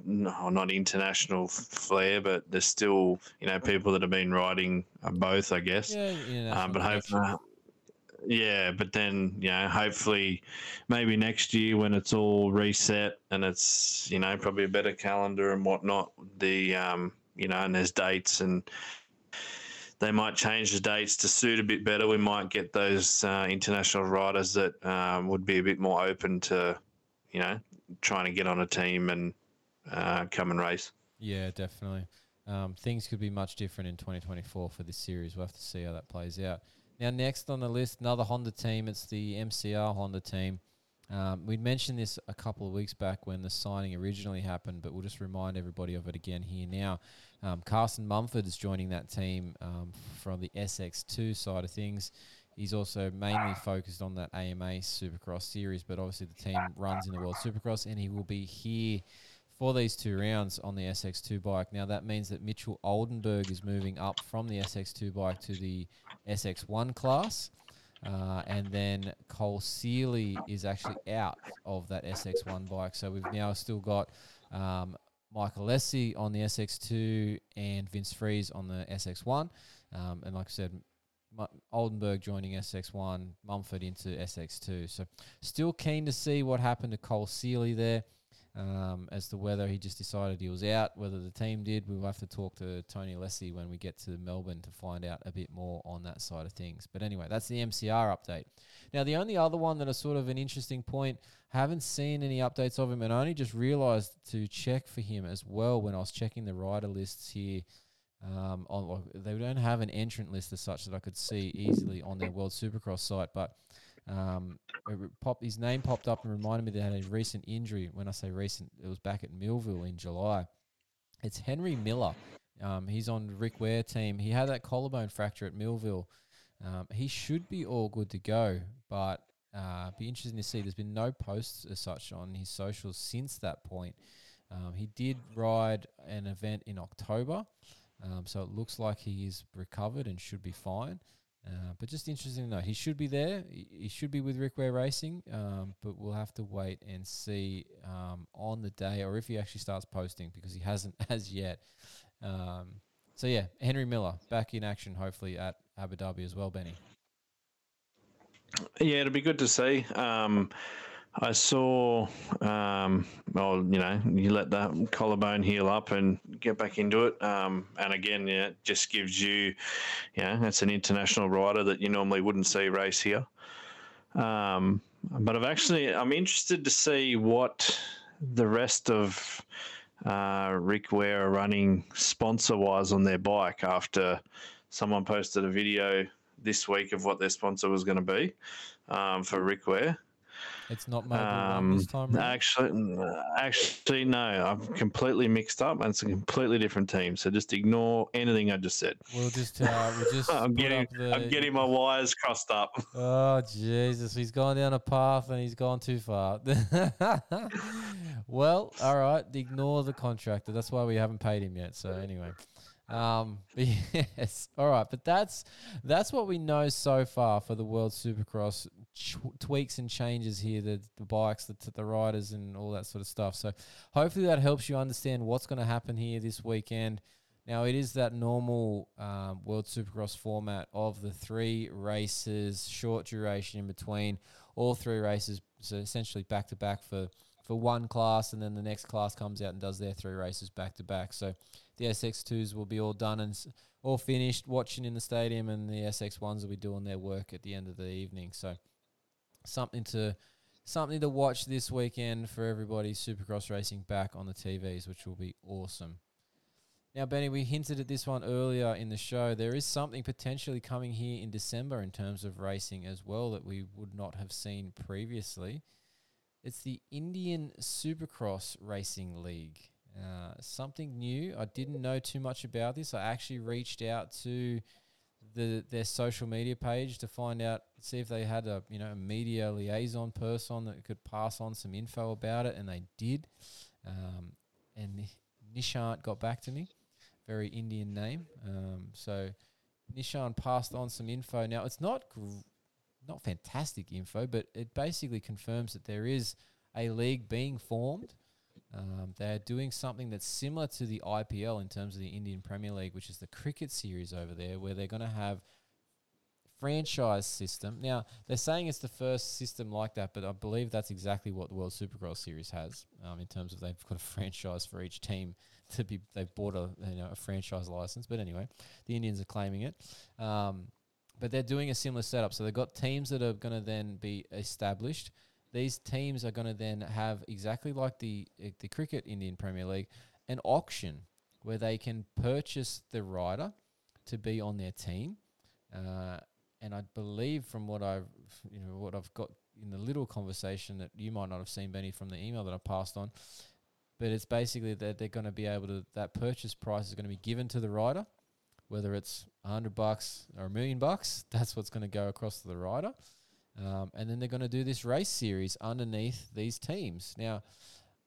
no, not international flair, but there's still you know people that have been riding both, I guess. Yeah, um, but hopefully, yeah, but then you know, hopefully, maybe next year when it's all reset and it's you know probably a better calendar and whatnot, the um, you know, and there's dates and they might change the dates to suit a bit better. We might get those uh, international riders that um, would be a bit more open to, you know, trying to get on a team and uh, come and race. Yeah, definitely. Um, things could be much different in 2024 for this series. We'll have to see how that plays out. Now, next on the list, another Honda team. It's the MCR Honda team. Um, we mentioned this a couple of weeks back when the signing originally happened, but we'll just remind everybody of it again here now. Um, Carson Mumford is joining that team um, from the SX2 side of things. He's also mainly focused on that AMA Supercross series, but obviously the team runs in the World Supercross, and he will be here for these two rounds on the SX2 bike. Now that means that Mitchell Oldenburg is moving up from the SX2 bike to the SX1 class. Uh, and then Cole Seely is actually out of that SX1 bike. So we've now still got um, Michael Alessi on the SX2 and Vince Friese on the SX1. Um, and like I said, Oldenburg joining SX1, Mumford into SX2. So still keen to see what happened to Cole Seely there um, as to whether he just decided he was out, whether the team did. We'll have to talk to Tony Alessi when we get to Melbourne to find out a bit more on that side of things. But anyway, that's the MCR update. Now, the only other one that is sort of an interesting point, haven't seen any updates of him and I only just realised to check for him as well when I was checking the rider lists here. Um, on, they don't have an entrant list as such that I could see easily on their World Supercross site, but um, pop, his name popped up and reminded me that he had a recent injury. When I say recent, it was back at Millville in July. It's Henry Miller. Um, he's on Rick Ware team. He had that collarbone fracture at Millville. Um, he should be all good to go, but uh, be interesting to see. There's been no posts as such on his socials since that point. Um, he did ride an event in October, um, so it looks like he is recovered and should be fine. Uh, but just interesting to know, he should be there. He should be with Rick Ware Racing, um, but we'll have to wait and see um, on the day or if he actually starts posting because he hasn't as yet. Um, so yeah, Henry Miller back in action, hopefully at Abu Dhabi as well, Benny. Yeah, it'll be good to see. Um, I saw, um, well, you know, you let that collarbone heal up and get back into it. Um, and again, yeah, it just gives you, you know, it's an international rider that you normally wouldn't see race here. Um, but I've actually, I'm interested to see what the rest of uh, Rick Ware are running sponsor wise on their bike after someone posted a video this week of what their sponsor was going to be um, for Rick Ware. It's not One Um, this time. actually, actually, no, I'm completely mixed up, and it's a completely different team. So just ignore anything I just said. We'll just uh, we'll just. I'm getting, the, I'm getting my wires crossed up. Oh Jesus, he's gone down a path and he's gone too far. well, all right, ignore the contractor. That's why we haven't paid him yet. So anyway, um, yes, all right. But that's that's what we know so far for the World Supercross tweaks and changes here. The the bikes, the the riders, and all that sort of stuff. So hopefully that helps you understand what's going to happen here this weekend. Now it is that normal um, World Supercross format of the three races, short duration in between, all three races, so essentially back to back for for one class, and then the next class comes out and does their three races back to back. So the SX2s will be all done and all finished, watching in the stadium, and the SX1s will be doing their work at the end of the evening. So something to something to watch this weekend for everybody. Supercross racing back on the TVs, which will be awesome. Now, Benny, we hinted at this one earlier in the show. There is something potentially coming here in December in terms of racing as well that we would not have seen previously. It's the Indian Supercross Racing League. Uh, something new. I didn't know too much about this. I actually reached out to the their social media page to find out, see if they had a you know a media liaison person that could pass on some info about it, and they did. Um, and Nishant got back to me very Indian name. Um, so Nishant passed on some info. Now it's not gr- not fantastic info, but it basically confirms that there is a league being formed. Um, they're doing something that's similar to the IPL in terms of the Indian Premier League, which is the cricket series over there, where they're going to have franchise system. Now they're saying it's the first system like that, but I believe that's exactly what the World Supercross Series has um, in terms of they've got a franchise for each team to be. They've bought a you know a franchise license, but anyway, the Indians are claiming it. Um, but they're doing a similar setup. So they've got teams that are going to then be established. These teams are going to then have exactly like the uh, the cricket Indian Premier League, an auction where they can purchase the rider to be on their team. Uh, and I believe from what I've you know what I've got in the little conversation that you might not have seen Benny from the email that I passed on, but it's basically that they're going to be able to that purchase price is going to be given to the rider, whether it's a hundred bucks or a million bucks. That's what's going to go across to the rider, um, and then they're going to do this race series underneath these teams. Now,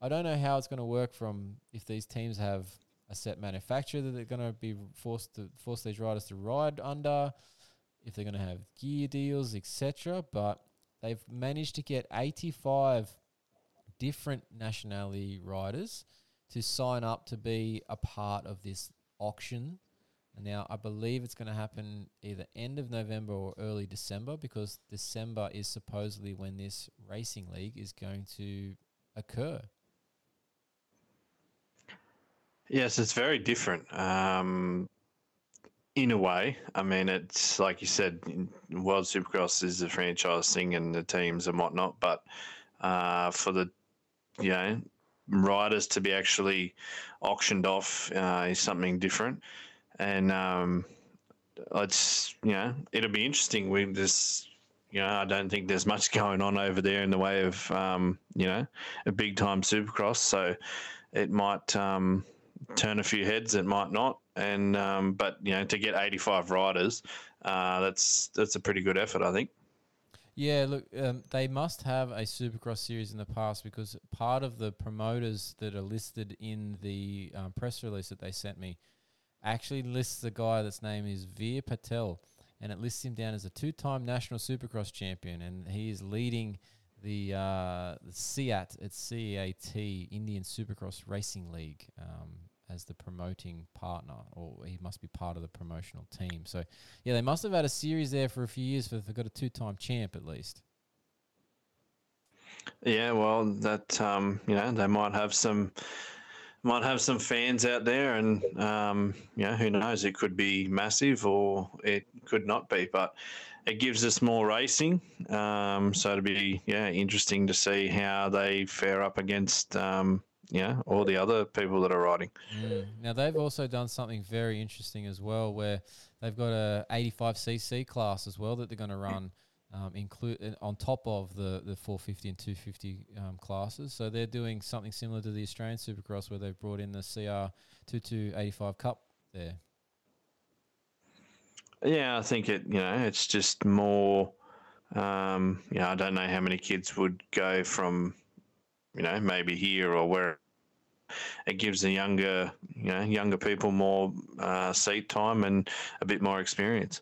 I don't know how it's going to work from if these teams have a set manufacturer that they're going to be forced to force these riders to ride under if they're going to have gear deals, etc. But they've managed to get 85 different nationality riders to sign up to be a part of this auction. Now I believe it's going to happen either end of November or early December because December is supposedly when this racing league is going to occur. Yes, it's very different. Um, in a way, I mean, it's like you said, World Supercross is a franchise thing and the teams and whatnot. But uh, for the, you know, riders to be actually auctioned off uh, is something different. And um, it's, you know, it'll be interesting. We just, you know, I don't think there's much going on over there in the way of, um, you know, a big time Supercross. So it might. Um, turn a few heads, it might not. And um, but you know, to get 85 riders, uh, that's that's a pretty good effort, I think. Yeah, look, um, they must have a Supercross series in the past because part of the promoters that are listed in the um, press release that they sent me actually lists the guy that's name is Veer Patel, and it lists him down as a two-time national Supercross champion, and he is leading the uh, the CEAT, it's C-E-A-T, Indian Supercross Racing League, um, as the promoting partner, or he must be part of the promotional team. So, yeah, they must have had a series there for a few years, but they've got a two-time champ at least. Yeah, well, that um, you know, they might have some might have some fans out there, and um, who knows? It could be massive, or it could not be. But it gives us more racing, um, so it'll be yeah interesting to see how they fare up against um, know all the other people that are riding. Mm. Now they've also done something very interesting as well, where they've got a 85cc class as well that they're going to run um, include on top of the the 450 and 250 um, classes. So they're doing something similar to the Australian Supercross, where they've brought in the CR 2285 Cup there. Yeah, I think it. You know, it's just more. Um, you know, I don't know how many kids would go from, you know, maybe here or where. It gives the younger, you know, younger people more uh, seat time and a bit more experience.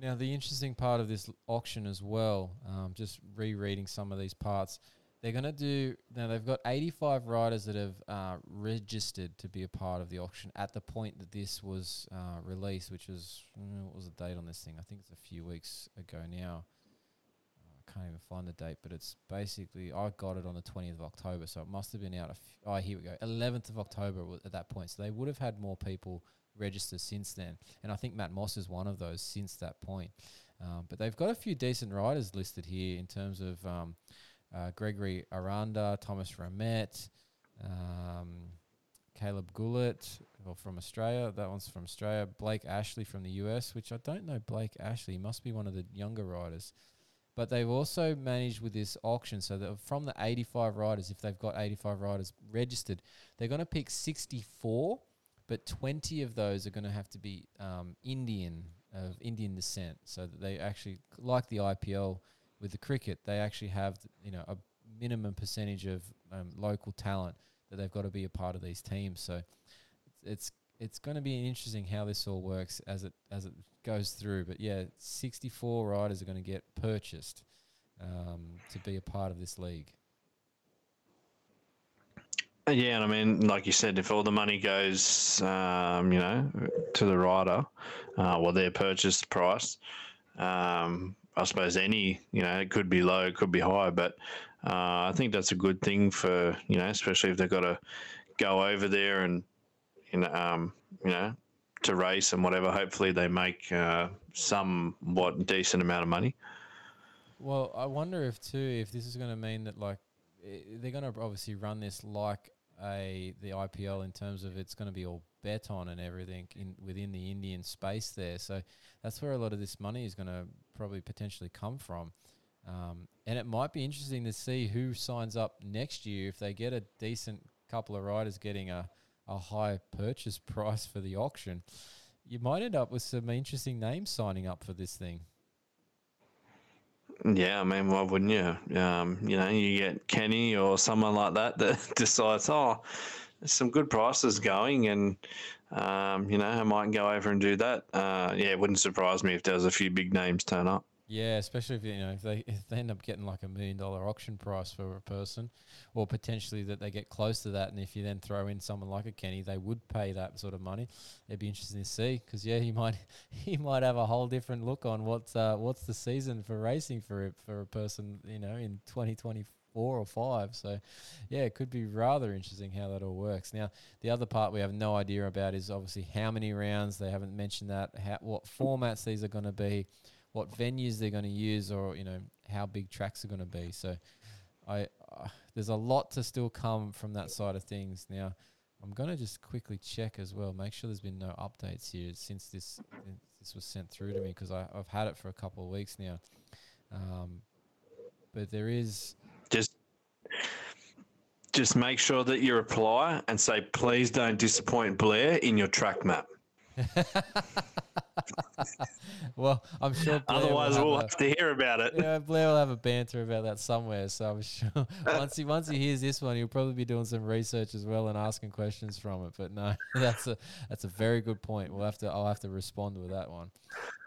Now, the interesting part of this auction as well, um, just rereading some of these parts, they're going to do. Now, they've got 85 riders that have uh, registered to be a part of the auction at the point that this was uh, released, which was, mm, what was the date on this thing? I think it's a few weeks ago now. I can't even find the date, but it's basically, I got it on the 20th of October, so it must have been out. F- oh, here we go. 11th of October at that point. So they would have had more people register since then. And I think Matt Moss is one of those since that point. Um, but they've got a few decent riders listed here in terms of um, uh, Gregory Aranda, Thomas Ramette, um, Caleb Gullett well, from Australia. That one's from Australia. Blake Ashley from the US, which I don't know Blake Ashley. He must be one of the younger riders. But they've also managed with this auction, so that from the 85 riders, if they've got 85 riders registered, they're going to pick 64 but 20 of those are going to have to be um, Indian of Indian descent, so that they actually like the IPL with the cricket, they actually have you know a minimum percentage of um, local talent that they've got to be a part of these teams. So it's it's going to be interesting how this all works as it as it goes through. But yeah, 64 riders are going to get purchased um, to be a part of this league. Yeah, and I mean, like you said, if all the money goes, um, you know, to the rider, uh, well, their purchase price, um, I suppose any, you know, it could be low, it could be high, but uh, I think that's a good thing for, you know, especially if they've got to go over there and, you know, um, you know, to race and whatever. Hopefully, they make uh, somewhat decent amount of money. Well, I wonder if too if this is going to mean that like they're going to obviously run this like a the IPL in terms of it's going to be all bet on and everything in within the Indian space there. So that's where a lot of this money is going to probably potentially come from. Um, and it might be interesting to see who signs up next year if they get a decent couple of riders getting a, a high purchase price for the auction. You might end up with some interesting names signing up for this thing. Yeah, I mean, why wouldn't you? Um, you know, you get Kenny or someone like that that decides, oh, there's some good prices going, and um, you know, I might go over and do that. Uh, yeah, it wouldn't surprise me if there was a few big names turn up. Yeah, especially if you know if they if they end up getting like a million dollar auction price for a person, or potentially that they get close to that, and if you then throw in someone like a Kenny, they would pay that sort of money. It'd be interesting to see because yeah, he might he might have a whole different look on what's uh, what's the season for racing for for a person you know in twenty twenty four or five. So yeah, it could be rather interesting how that all works. Now the other part we have no idea about is obviously how many rounds. They haven't mentioned that. How, what formats these are going to be what venues they're going to use or you know how big tracks are going to be. So i uh, there's a lot to still come from that side of things. Now i'm going to just quickly check as well make sure there's been no updates here since this this was sent through to me because i've had it for a couple of weeks now. Um, but there is Just, just make sure that you reply and say, please don't disappoint Blair in your track map. well i'm sure Blair Otherwise, have we'll a- have to hear about it. yeah, Blair will have a banter about that somewhere. So I'm sure once he once he hears this one, he'll probably be doing some research as well and asking questions from it. But no, that's a that's a very good point. We'll have to I'll have to respond with that one.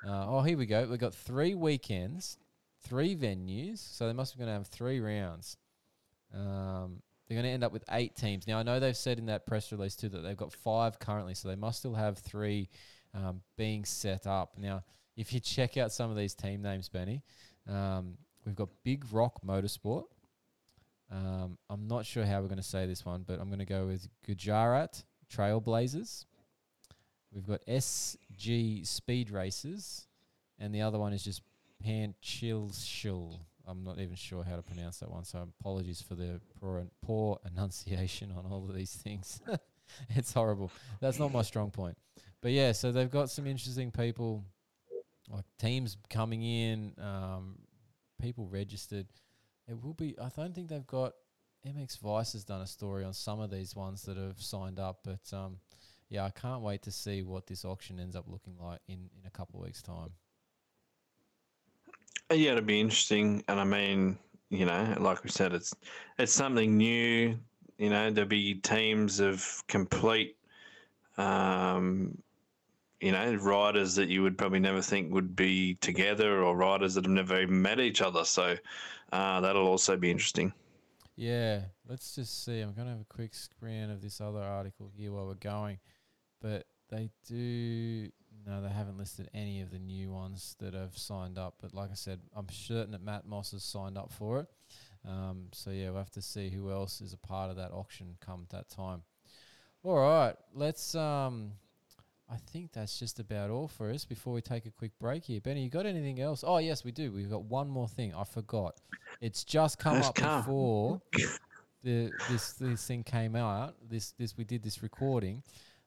Uh, oh, here we go. We've got three weekends, three venues, so they must be going to have three rounds. Um, they're going to end up with eight teams. Now I know they've said in that press release too that they've got five currently, so they must still have three um, being set up. Now, if you check out some of these team names, Benny, um, we've got Big Rock Motorsport. Um, I'm not sure how we're going to say this one, but I'm going to go with Gujarat Trailblazers. We've got SG Speed Racers, and the other one is just Panchilshul. I'm not even sure how to pronounce that one, so apologies for the poor, poor enunciation on all of these things. it's horrible. That's not my strong point. But yeah, so they've got some interesting people, like teams coming in, um, people registered. It will be. I don't think they've got. MX Vice has done a story on some of these ones that have signed up, but um, yeah, I can't wait to see what this auction ends up looking like in in a couple of weeks' time. Yeah, it'll be interesting. And I mean, you know, like we said, it's it's something new. You know, there'll be teams of complete, um, you know, riders that you would probably never think would be together, or riders that have never even met each other. So uh, that'll also be interesting. Yeah, let's just see. I'm going to have a quick scan of this other article here while we're going. But they do. No, they haven't listed any of the new ones that have signed up. But like I said, I'm certain that Matt Moss has signed up for it. Um, so yeah, we'll have to see who else is a part of that auction come that time. All right, let's. Um, I think that's just about all for us before we take a quick break here. Benny, you got anything else? Oh yes, we do. We've got one more thing. I forgot. It's just come It's up come. before the this this thing came out. This this we did this recording.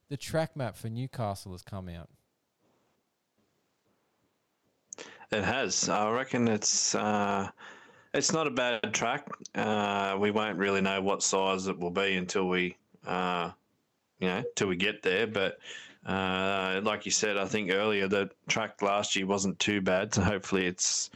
The track map for Newcastle has come out. It has. I reckon it's uh, it's not a bad track. Uh, we won't really know what size it will be until we, uh, you know, till we get there. But uh, like you said, I think earlier the track last year wasn't too bad. So hopefully it's,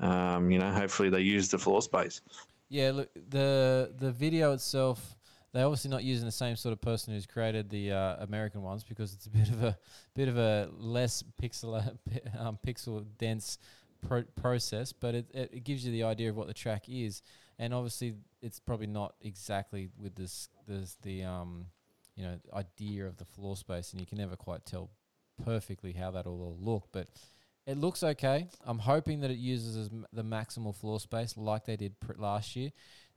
um, you know, hopefully they use the floor space. Yeah, look the the video itself. They're obviously not using the same sort of person who's created the uh, American ones because it's a bit of a bit of a less pixel um, pixel dense pro- process, but it, it gives you the idea of what the track is, and obviously it's probably not exactly with this this the um you know idea of the floor space, and you can never quite tell perfectly how that'll all look, but. It looks okay. I'm hoping that it uses the maximal floor space like they did pr- last year.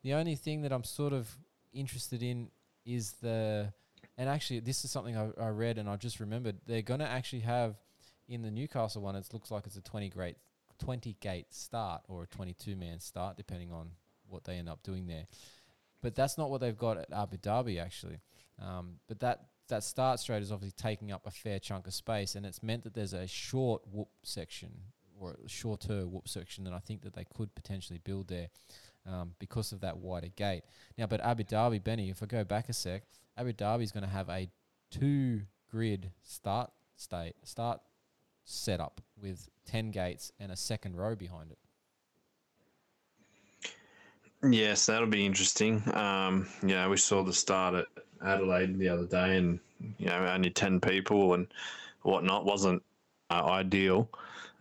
The only thing that I'm sort of interested in is the, and actually this is something I, I read and I just remembered. They're going to actually have in the Newcastle one. It looks like it's a 20 gate, 20 gate start or a 22 man start, depending on what they end up doing there. But that's not what they've got at Abu Dhabi actually. Um, but that that start straight is obviously taking up a fair chunk of space, and it's meant that there's a short whoop section or a shorter whoop section that I think that they could potentially build there um, because of that wider gate. Now, but Abu Dhabi, Benny, if I go back a sec, Abu Dhabi is going to have a two grid start state start setup with ten gates and a second row behind it. Yes, that'll be interesting. Um, know, we saw the start at Adelaide the other day, and you know, only ten people and whatnot wasn't uh, ideal.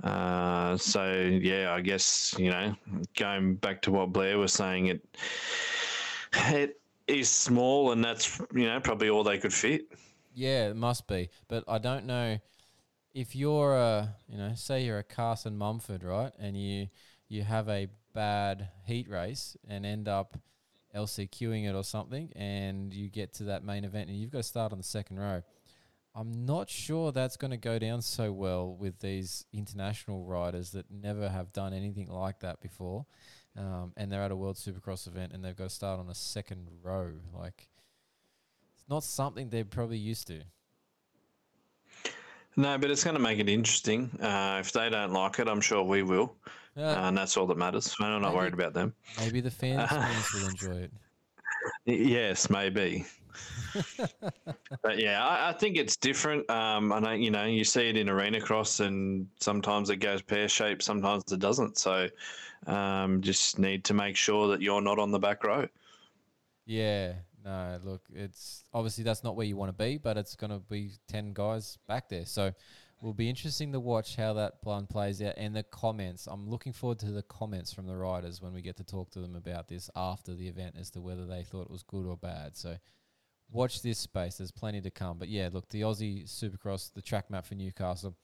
Uh, so yeah, I guess you know, going back to what Blair was saying, it it is small, and that's you know probably all they could fit. Yeah, it must be. But I don't know if you're a, you know, say you're a Carson Mumford, right? And you you have a bad heat race and end up LCQing it or something and you get to that main event and you've got to start on the second row. I'm not sure that's going to go down so well with these international riders that never have done anything like that before. Um, and they're at a World Supercross event and they've got to start on a second row. Like, it's not something they're probably used to. No, but it's going to make it interesting. Uh, if they don't like it, I'm sure we will, Uh, and that's all that matters. I'm not Maybe- worried about them. maybe the fans fans will enjoy it. Yes, maybe. but yeah, I, I think it's different. Um, I know you know you see it in arena cross, and sometimes it goes pear shaped, sometimes it doesn't. So um, just need to make sure that you're not on the back row. Yeah, no, look, it's obviously that's not where you want to be, but it's going to be 10 guys back there. So will be interesting to watch how that plan plays out and the comments. I'm looking forward to the comments from the riders when we get to talk to them about this after the event as to whether they thought it was good or bad. So watch this space. There's plenty to come. But yeah, look, the Aussie Supercross, the track map for Newcastle,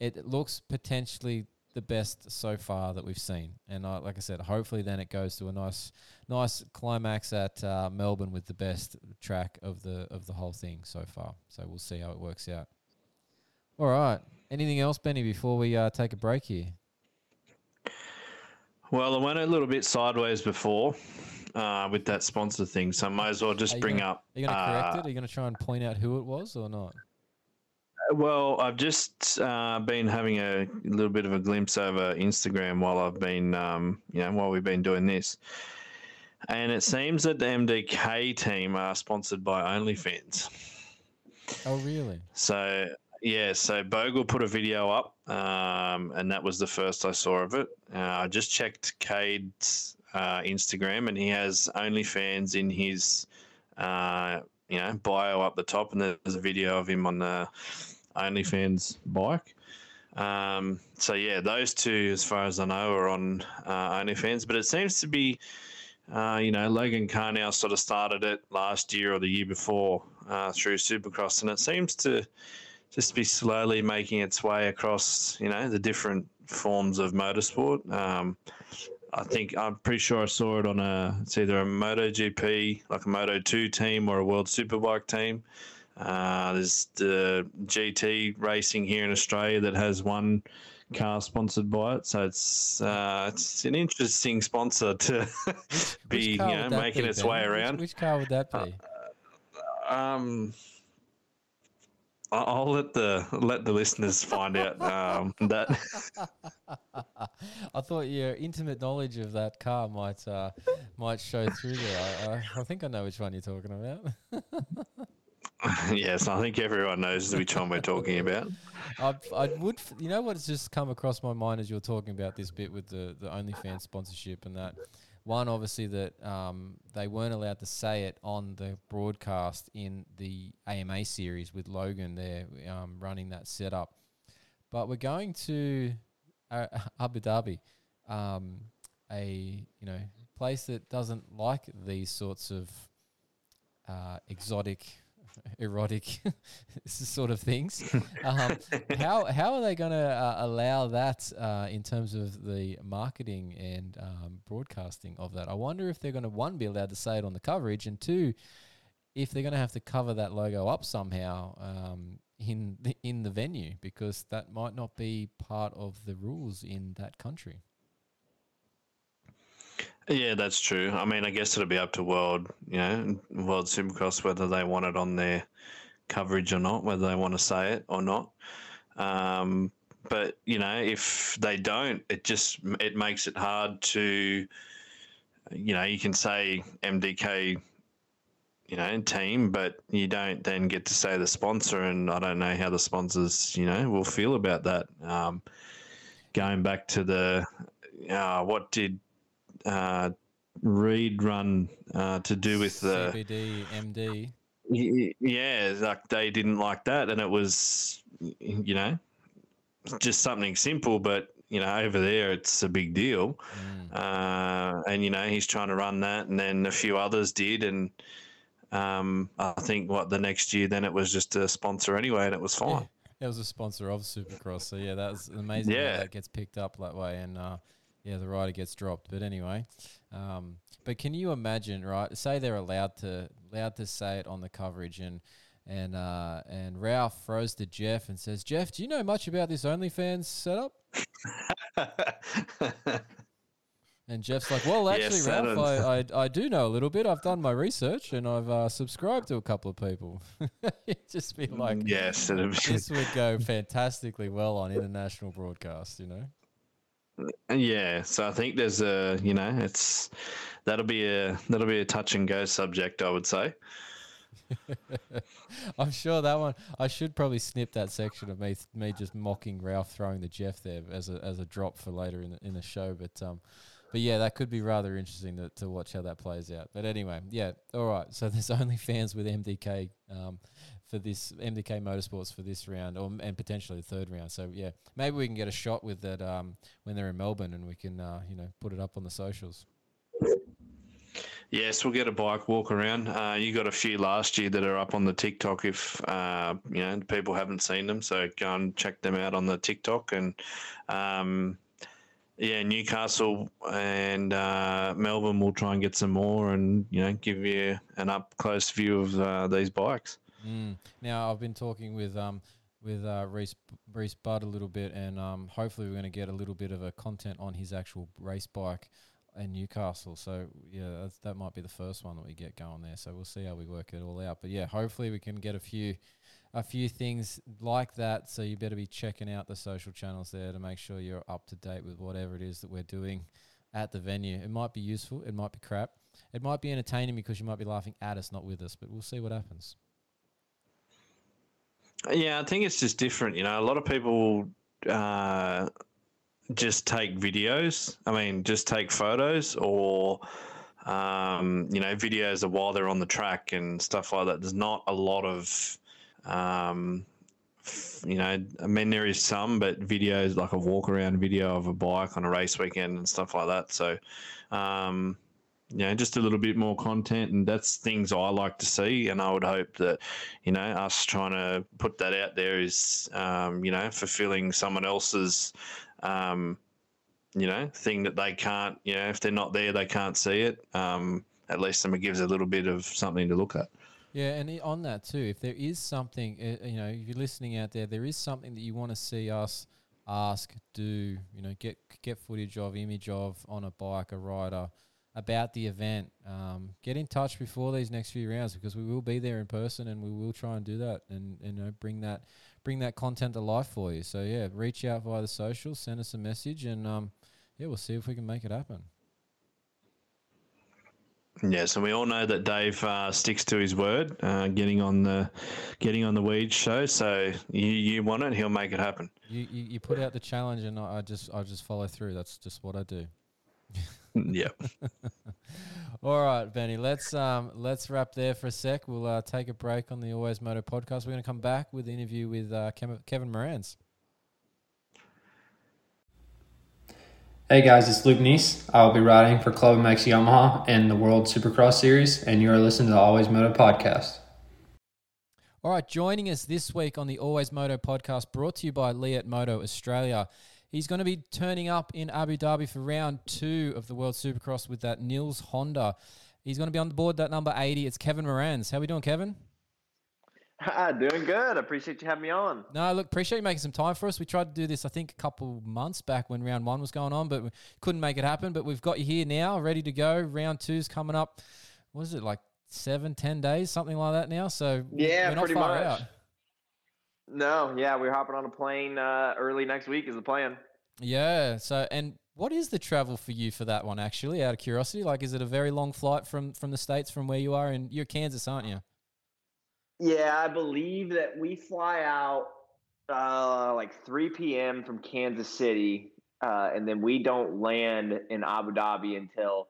it looks potentially the best so far that we've seen. And I, like I said, hopefully then it goes to a nice, nice climax at uh, Melbourne with the best track of the of the whole thing so far. So we'll see how it works out. All right. Anything else, Benny, before we uh, take a break here? Well, I went a little bit sideways before uh, with that sponsor thing, so I might as well just bring gonna- up. Are you going to correct uh, it? Are you going to try and point out who it was or not? Well, I've just uh, been having a little bit of a glimpse over Instagram while I've been, um, you know, while we've been doing this, and it seems that the MDK team are sponsored by OnlyFans. Oh, really? So yeah, so Bogle put a video up, um, and that was the first I saw of it. Uh, I just checked Cade's uh, Instagram, and he has OnlyFans in his, uh, you know, bio up the top, and there's a video of him on the OnlyFans bike. Um, so yeah, those two, as far as I know, are on uh, OnlyFans. But it seems to be, uh, you know, Logan Karnow sort of started it last year or the year before uh, through Supercross, and it seems to just be slowly making its way across, you know, the different forms of motorsport. Um, I think I'm pretty sure I saw it on a it's either a MotoGP, like a Moto Two team, or a World Superbike team. Uh, there's the GT racing here in Australia that has one car sponsored by it, so it's uh, it's an interesting sponsor to be you know making be, its Ben? way around. Which, car would that be? Um, I- I'll let the let the listeners find out um, that. I thought your intimate knowledge of that car might uh, might show through there. I, I, I think I know which one you're talking about. yes, I think everyone knows which one we're talking about. I, I would, f- you know, what's just come across my mind as you're talking about this bit with the the OnlyFans sponsorship and that. One, obviously, that um, they weren't allowed to say it on the broadcast in the AMA series with Logan there um, running that setup. But we're going to uh, Abu Dhabi, um, a you know place that doesn't like these sorts of uh, exotic, erotic sort of things. Um, how how are they going to uh, allow that uh, in terms of the marketing and um, broadcasting of that? I wonder if they're going to one be allowed to say it on the coverage, and two, if they're going to have to cover that logo up somehow um, in the, in the venue because that might not be part of the rules in that country. Yeah, that's true. I mean, I guess it'll be up to World, you know, World Supercross whether they want it on their coverage or not, whether they want to say it or not. Um, but you know, if they don't, it just it makes it hard to, you know, you can say MDK, you know, team, but you don't then get to say the sponsor, and I don't know how the sponsors, you know, will feel about that. Um, going back to the, uh, what did uh, Reed run uh, to do with the CBD MD. Yeah, like they didn't like that, and it was, you know, just something simple, but you know, over there it's a big deal. Mm. Uh, and you know, he's trying to run that, and then a few others did, and um, I think what the next year, then it was just a sponsor anyway, and it was fine. It was a sponsor of Supercross, so yeah, that was amazing. Yeah, Yeah. that gets picked up that way, and uh, yeah, the rider gets dropped. But anyway, um, but can you imagine, right? Say they're allowed to allowed to say it on the coverage, and and uh, and Ralph throws to Jeff and says, "Jeff, do you know much about this OnlyFans setup?" And Jeff's like, "Well, actually, Yes, Ralph, I, I I do know a little bit. I've done my research, and I've uh, subscribed to a couple of people." It'd just be like, yes, this would go fantastically well on international broadcast, you know. Yeah. So I think there's a, you know, it's that'll be a that'll be a touch and go subject, I would say. I'm sure that one. I should probably snip that section of me me just mocking Ralph throwing the Jeff there as a as a drop for later in the, in the show. But um, but yeah, that could be rather interesting to, to watch how that plays out. But anyway, yeah, all right. So there's only fans with MDK um for this MDK Motorsports for this round, or and potentially the third round. So yeah, maybe we can get a shot with that um when they're in Melbourne, and we can uh, you know put it up on the socials. Yes, we'll get a bike walk around. Uh, you got a few last year that are up on the TikTok. If uh, you know people haven't seen them, so go and check them out on the TikTok. And um, yeah, Newcastle and uh, Melbourne will try and get some more, and you know give you an up close view of uh, these bikes. Mm. Now I've been talking with um with uh, Reese Rhys Budd a little bit, and um hopefully we're going to get a little bit of a content on his actual race bike in Newcastle. So yeah, that might be the first one that we get going there. So we'll see how we work it all out. But yeah, hopefully we can get a few a few things like that. So you better be checking out the social channels there to make sure you're up to date with whatever it is that we're doing at the venue. It might be useful, it might be crap, it might be entertaining because you might be laughing at us, not with us. But we'll see what happens. Yeah, I think it's just different. You know, a lot of people uh, just take videos. I mean, just take photos or, um, you know, videos of while they're on the track and stuff like that. There's not a lot of, um, you know, I mean, there is some, but videos like a walk around video of a bike on a race weekend and stuff like that. So, um, you know, just a little bit more content, and that's things I like to see. And I would hope that, you know, us trying to put that out there is, um, you know, fulfilling someone else's, um, you know, thing that they can't, you know, if they're not there, they can't see it. Um, at least it gives a little bit of something to look at. Yeah, and on that too, if there is something, uh, you know, if you're listening out there, there is something that you want to see us ask, do, you know, get get footage of, image of on a bike, a rider, about the event. Um, get in touch before these next few rounds because we will be there in person and we will try and do that and, and you know bring that bring that content to life for you. So yeah, reach out via the social, send us a message, and um, yeah, we'll see if we can make it happen. Yes, and we all know that Dave uh, sticks to his word, uh, getting on the getting on the weed show. So you you want it, he'll make it happen. You, you you put out the challenge and I, I just I just follow through. That's just what I do. yeah. All right, Benny. Let's um let's wrap there for a sec. We'll uh, take a break on the Always Moto podcast. We're going to come back with the interview with uh, Kevin Moranz. Hey guys, it's Luke Neese. I will be riding for Club MX Yamaha in the World Supercross Series, and you are listening to the Always Moto podcast. All right, joining us this week on the Always Moto podcast, brought to you by Leatt Moto Australia. He's going to be turning up in Abu Dhabi for round two of the World Supercross with that Nils Honda. He's going to be on the board that number 80. It's Kevin Moranz. How we doing, Kevin? Ah, doing good. I appreciate you having me on. No, look, appreciate you making some time for us. We tried to do this, I think, a couple months back when round one was going on, but we couldn't make it happen. But we've got you here now, ready to go. Round two's coming up. What is it, like seven, ten days, something like that now? So Yeah, we're not pretty far much. out. No, yeah, we're hopping on a plane uh, early next week is the plan. Yeah. So, and what is the travel for you for that one? Actually, out of curiosity, like, is it a very long flight from from the states from where you are? And you're Kansas, aren't you? Yeah, I believe that we fly out uh, like 3 p.m. from Kansas City, uh, and then we don't land in Abu Dhabi until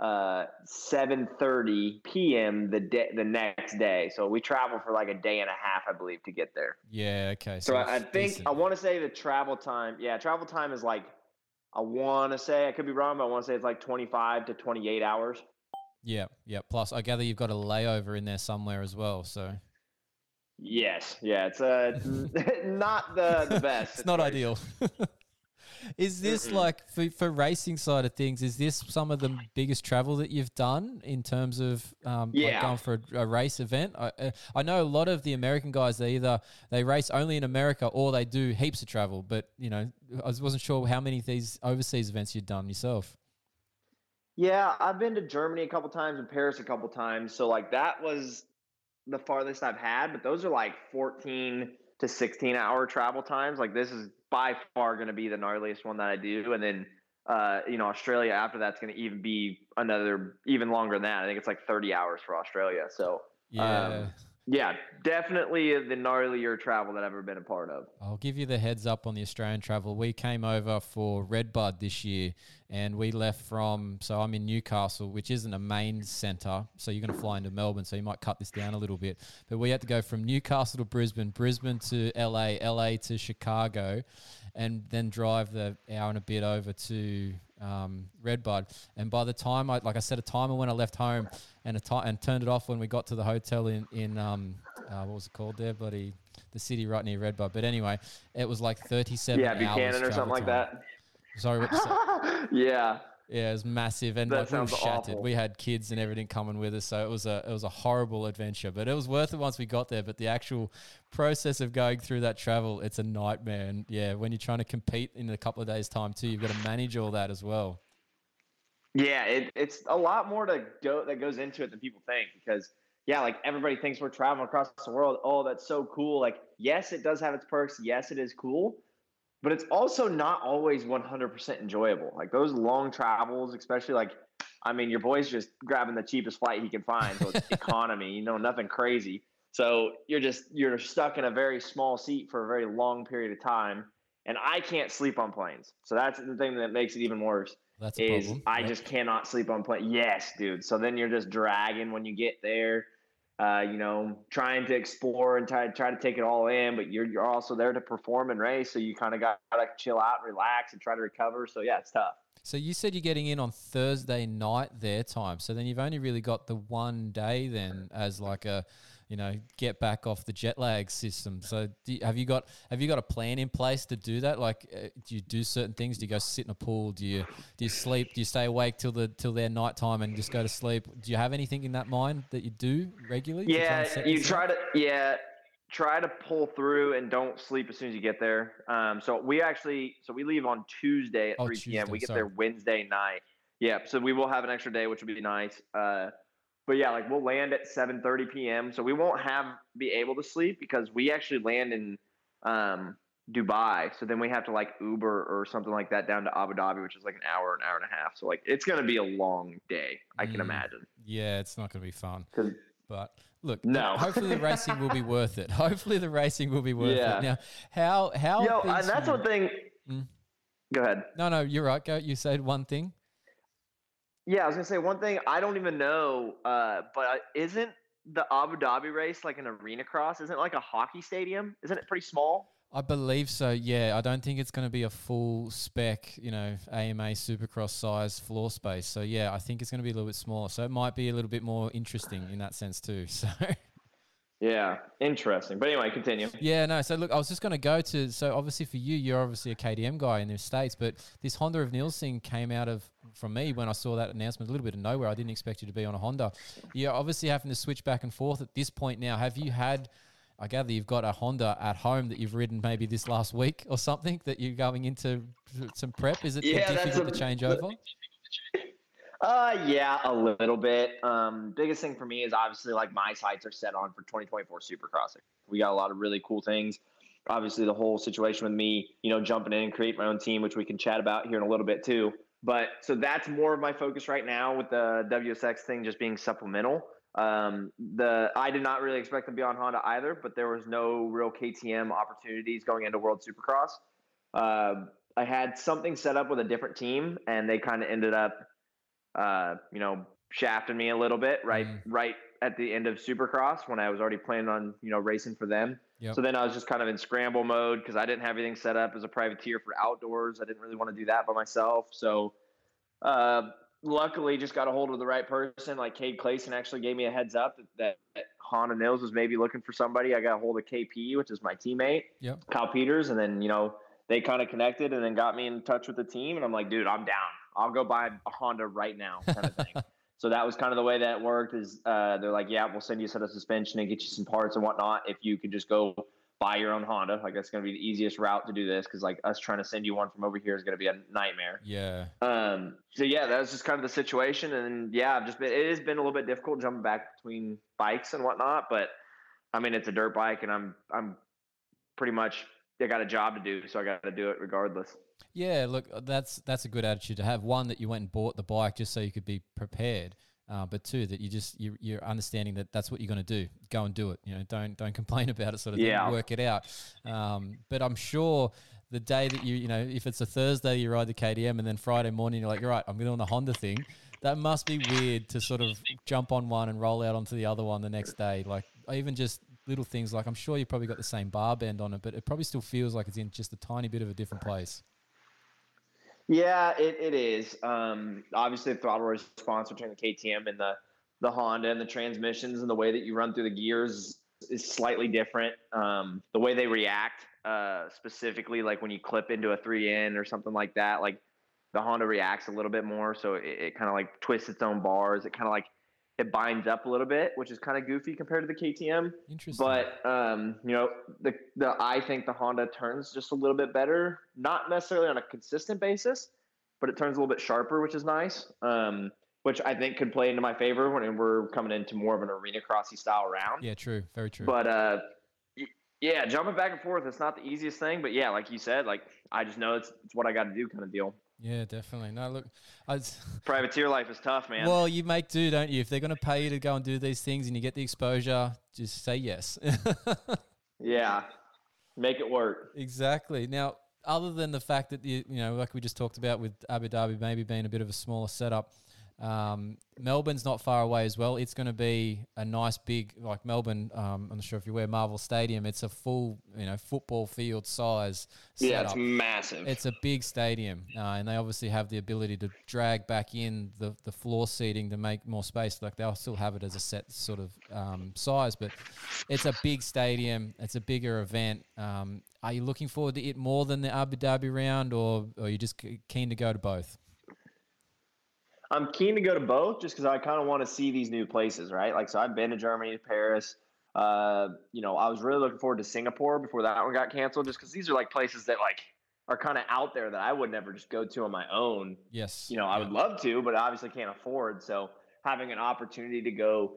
uh, 7:30 p.m. the day the next day. So we travel for like a day and a half, I believe, to get there. Yeah. Okay. So I, I think decent. I want to say the travel time. Yeah, travel time is like I want to say I could be wrong, but I want to say it's like 25 to 28 hours. Yeah. Yeah. Plus, I gather you've got a layover in there somewhere as well. So Yes, yeah, it's uh, not the the best. it's not ideal. is this Mm-mm. like for, for racing side of things? Is this some of the biggest travel that you've done in terms of um, like going for a, a race event? I, uh, I know a lot of the American guys they either they race only in America or they do heaps of travel. But you know, I was- wasn't sure how many of these overseas events you'd done yourself. Yeah, I've been to Germany a couple times and Paris a couple times. So like that was the farthest I've had, but those are like 14 to 16 hour travel times. Like this is by far going to be the gnarliest one that I do. And then, uh, you know, Australia after that's going to even be another, even longer than that. I think it's like 30 hours for Australia. So Yeah. Um, yeah, definitely the gnarlier travel that I've ever been a part of. I'll give you the heads up on the Australian travel. We came over for Redbud this year and we left from, so I'm in Newcastle, which isn't a main centre. So you're going to fly into Melbourne. So you might cut this down a little bit. But we had to go from Newcastle to Brisbane, Brisbane to LA, LA to Chicago, and then drive the hour and a bit over to um, Redbud. And by the time I, like I set a timer when I left home and a ti- and turned it off when we got to the hotel in, in um, uh, what was it called there, buddy? The city right near Redbud. But anyway, it was like 37 Yeah, hours Buchanan or something like time. that. Sorry, what you said? yeah. Yeah, it was massive, and That like, we were shattered. awful. We had kids and everything coming with us, so it was a it was a horrible adventure. But it was worth it once we got there. But the actual process of going through that travel, it's a nightmare. And yeah, when you're trying to compete in a couple of days' time too, you've got to manage all that as well. Yeah, it, it's a lot more to go that goes into it than people think because yeah, like everybody thinks we're traveling across the world. Oh, that's so cool. Like, yes, it does have its perks. Yes, it is cool, but it's also not always 100% enjoyable. Like those long travels, especially like, I mean, your boy's just grabbing the cheapest flight he can find. So it's economy, you know, nothing crazy. So you're just, you're stuck in a very small seat for a very long period of time. And I can't sleep on planes. So that's the thing that makes it even worse That's is problem. I Yep. just cannot sleep on plane. Yes, dude. So then you're just dragging when you get there. Uh, you know, trying to explore and try try to take it all in, but you're you're also there to perform and race, so you kind of got to chill out, and relax, and try to recover. So yeah, it's tough. So you said you're getting in on Thursday night their time. So then you've only really got the one day then as like a, you know, get back off the jet lag system. So do you, have you got have you got a plan in place to do that? Like, uh, do you do certain things? Do you go sit in a pool? Do you do you sleep? Do you stay awake till the till their night time and just go to sleep? Do you have anything in that mind that you do regularly? to try Yeah, you try to yeah try to pull through and don't sleep as soon as you get there. Um, so we actually so we leave on Tuesday at Oh, 3 p.m. Tuesday, We get sorry. there Wednesday night. Yeah, so we will have an extra day, which would be nice. Uh, but yeah, like we'll land at 7:30 p.m. So we won't have be able to sleep because we actually land in um, Dubai. So then we have to like Uber or something like that down to Abu Dhabi, which is like an hour, an hour and a half. So like it's gonna be a long day. I can Mm. imagine. Yeah, it's not going to be fun. But look, No. hopefully the racing will be worth it. Hopefully the racing will be worth Yeah. it. Now, how how Yo, and that's one thing. Mm. Go ahead. No, no, you're right. Go. You said one thing. Yeah, I was gonna say one thing. I don't even know, uh, but isn't the Abu Dhabi race like an arena cross? Isn't it like a hockey stadium? Isn't it pretty small? I believe so. Yeah, I don't think it's going to be a full spec, you know, AMA Supercross size floor space. So yeah, I think it's going to be a little bit smaller. So it might be a little bit more interesting in that sense too. So. Yeah, interesting. But anyway, continue. Yeah, no. So look, I was just going to go to. So obviously for you, you're obviously a KTM guy in the states, but this Honda of Nils thing came out of from me when I saw that announcement. A little bit of nowhere. I didn't expect you to be on a Honda. You're obviously having to switch back and forth at this point now. Have you had? I gather you've got a Honda at home that you've ridden maybe this last week or something that you're going into some prep. Is it Yeah, that's difficult a- to change over? Uh, yeah, a little bit. Um, biggest thing for me is obviously like my sights are set on for 2024 Supercross. We got a lot of really cool things. Obviously, the whole situation with me, you know, jumping in and create my own team, which we can chat about here in a little bit too. But so that's more of my focus right now with the WSX thing just being supplemental. Um, the I did not really expect to be on Honda either, but there was no real KTM opportunities going into World Supercross. Uh, I had something set up with a different team, and they kind of ended up uh, you know, shafting me a little bit right Mm. right at the end of Supercross when I was already planning on you know racing for them. Yep. So then I was just kind of in scramble mode because I didn't have everything set up as a privateer for outdoors. I didn't really want to do that by myself. So uh, luckily, just got a hold of the right person. Like Cade Clason actually gave me a heads up that, that, Honda Nils was maybe looking for somebody. I got a hold of KP, which is my teammate. Yep. Kyle Peters, and then you know they kind of connected and then got me in touch with the team, and I'm like, dude, I'm down. I'll go buy a Honda right now, kind of thing. so that was kind of the way that worked. Is uh, they're like, yeah, we'll send you a set of suspension and get you some parts and whatnot if you could just go buy your own Honda. Like that's going to be the easiest route to do this because like us trying to send you one from over here is going to be a nightmare. Yeah. Um, so yeah, that was just kind of the situation, and yeah, I've just been. It has been a little bit difficult jumping back between bikes and whatnot, but I mean, it's a dirt bike, and I'm I'm pretty much I got a job to do, so I got to do it regardless. Yeah, look, uh, that's that's a good attitude to have. One that you went and bought the bike just so you could be prepared, uh, but two that you just you, you're understanding that that's what you're going to do. Go and do it. You know, don't don't complain about it. Sort of Yeah. thing. Work it out. Um, but I'm sure the day that you you know if it's a Thursday you ride the KTM and then Friday morning you're like, you're right, I'm doing the Honda thing. That must be weird to sort of jump on one and roll out onto the other one the next day. Like even just little things like I'm sure you probably got the same bar bend on it, but it probably still feels like it's in just a tiny bit of a different place. Yeah, it, it is. Um, obviously, the throttle response between the KTM and the the Honda and the transmissions and the way that you run through the gears is slightly different. Um, the way they react, uh, specifically, like when you clip into a three in or something like that, like the Honda reacts a little bit more, so it, it kind of like twists its own bars. It kind of like it binds up a little bit, which is kind of goofy compared to the KTM. Interesting. But um, you know, the the I think the Honda turns just a little bit better, not necessarily on a consistent basis, but it turns a little bit sharper, which is nice. Um, which I think could play into my favor when we're coming into more of an arena crossy style round. Yeah, true. Very true. But uh, yeah, jumping back and forth, it's not the easiest thing. But yeah, like you said, like I just know it's, it's what I got to do, kind of deal. Yeah, definitely. No, look, I was, Privateer life is tough, man. well, you make do, don't you? If they're going to pay you to go and do these things and you get the exposure, just say yes. yeah, make it work. Exactly. Now, other than the fact that you, you know, like we just talked about with Abu Dhabi maybe being a bit of a smaller setup, um, Melbourne's not far away as well. It's going to be a nice big, like Melbourne. Um, I'm not sure if you're aware, Marvel Stadium. It's a full, you know, football field size Yeah, it's massive. It's a big stadium, uh, and they obviously have the ability to drag back in the, the floor seating to make more space. Like they'll still have it as a set sort of um, size, but it's a big stadium. It's a bigger event. Um, are you looking forward to it more than the Abu Dhabi round, or, or are you just keen to go to both? I'm keen to go to both just because I kind of want to see these new places, right? Like, so I've been to Germany, to Paris. Uh, you know, I was really looking forward to Singapore before that one got canceled, just because these are like places that like are kind of out there that I would never just go to on my own. Yes. You know, I would love to, but I obviously can't afford. So having an opportunity to go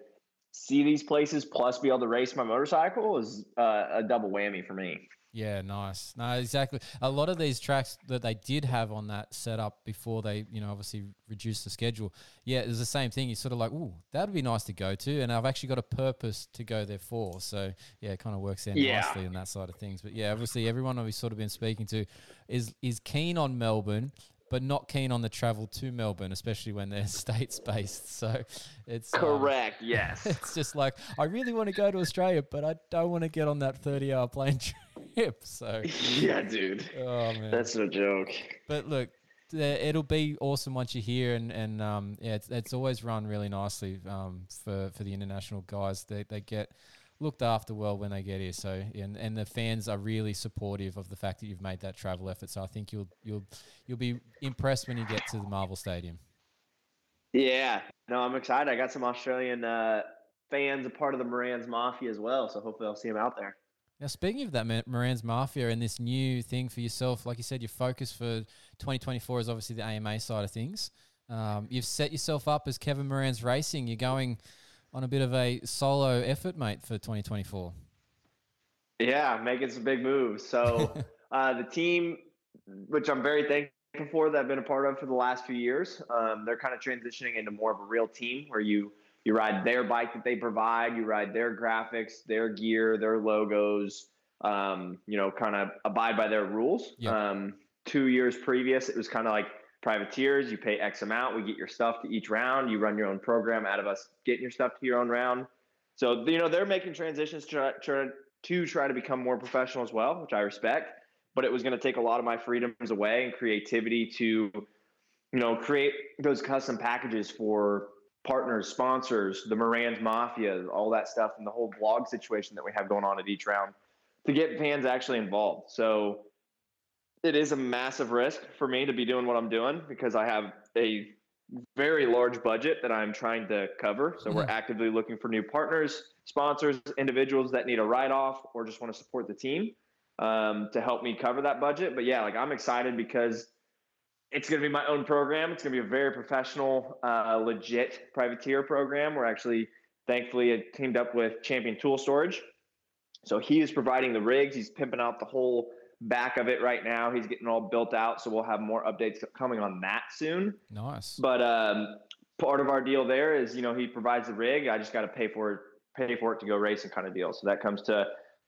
see these places plus be able to race my motorcycle is uh, a double whammy for me. Yeah, nice. No, exactly. A lot of these tracks that they did have on that setup before they, you know, obviously reduced the schedule. Yeah, it was the same thing. You're sort of like, ooh, that'd be nice to go to, and I've actually got a purpose to go there for. So yeah, it kind of works out Yeah. nicely in that side of things. But yeah, obviously everyone we've sort of been speaking to is is keen on Melbourne. But not keen on the travel to Melbourne, especially when they're states based. So it's um, Correct. Yes. it's just like I really want to go to Australia, but I don't want to get on that thirty-hour plane trip. So, yeah, dude. oh man. That's no joke. but look, it'll be awesome once you're here, and and um, yeah, it's, it's always run really nicely um, for for the international guys. They they get looked after well when they get here. So and and the fans are really supportive of the fact that you've made that travel effort. So I think you'll you'll you'll be impressed when you get to the Marvel Stadium. Yeah, no, I'm excited. I got some Australian uh, fans, a part of the Moranz Mafia as well. So hopefully I'll see them out there. Now, speaking of that, Moranz Mafia and this new thing for yourself, like you said, your focus for 2024 is obviously the AMA side of things. Um, you've set yourself up as Kevin Moranz Racing. You're going on a bit of a solo effort, mate, for 2024. Yeah, making some big moves. So uh, the team, which I'm very thankful for, that I've been a part of for the last few years, um, they're kind of transitioning into more of a real team where you you ride their bike that they provide, you ride their graphics, their gear, their logos. Um, you know, kind of abide by their rules. Yep. Um, two years previous, it was kind of like privateers. You pay X amount, we get your stuff to each round. You run your own program out of us getting your stuff to your own round. So you know they're making transitions to try, to try to become more professional as well, which I respect. But it was going to take a lot of my freedoms away and creativity to, you know, create those custom packages for partners, sponsors, the Moranz Mafia, all that stuff, and the whole blog situation that we have going on at each round to get fans actually involved. So it is a massive risk for me to be doing what I'm doing because I have a very large budget that I'm trying to cover. So we're Mhm. actively looking for new partners, sponsors, individuals that need a write off or just want to support the team um, to help me cover that budget. But yeah, like I'm excited because it's going to be my own program. It's going to be a very professional, uh, legit privateer program. We're actually thankfully teamed up with Champion Tool Storage. So he is providing the rigs. He's pimping out the whole back of it right now. He's getting all built out. So we'll have more updates coming on that soon. Nice. But um, part of our deal there is, you know, he provides the rig. I just got to pay for it, pay for it to go racing kind of deal. So that comes to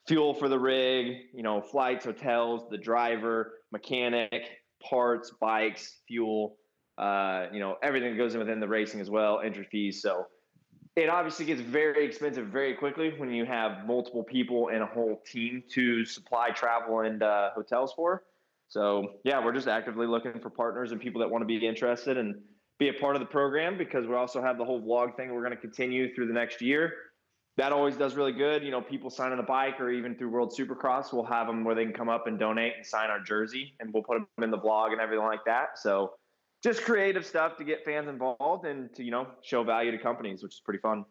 fuel for the rig, you know, flights, hotels, the driver, mechanic, parts, bikes, fuel, uh, you know, everything that goes in within the racing as well, entry fees. So it obviously gets very expensive very quickly when you have multiple people and a whole team to supply travel and uh, hotels for. So yeah, we're just actively looking for partners and people that want to be interested and be a part of the program because we also have the whole vlog thing we're going to continue through the next year. That always does really good. You know, people signing the bike or even through World Supercross, we'll have them where they can come up and donate and sign our jersey and we'll put them in the vlog and everything like that. So just creative stuff to get fans involved and to, you know, show value to companies, which is pretty fun.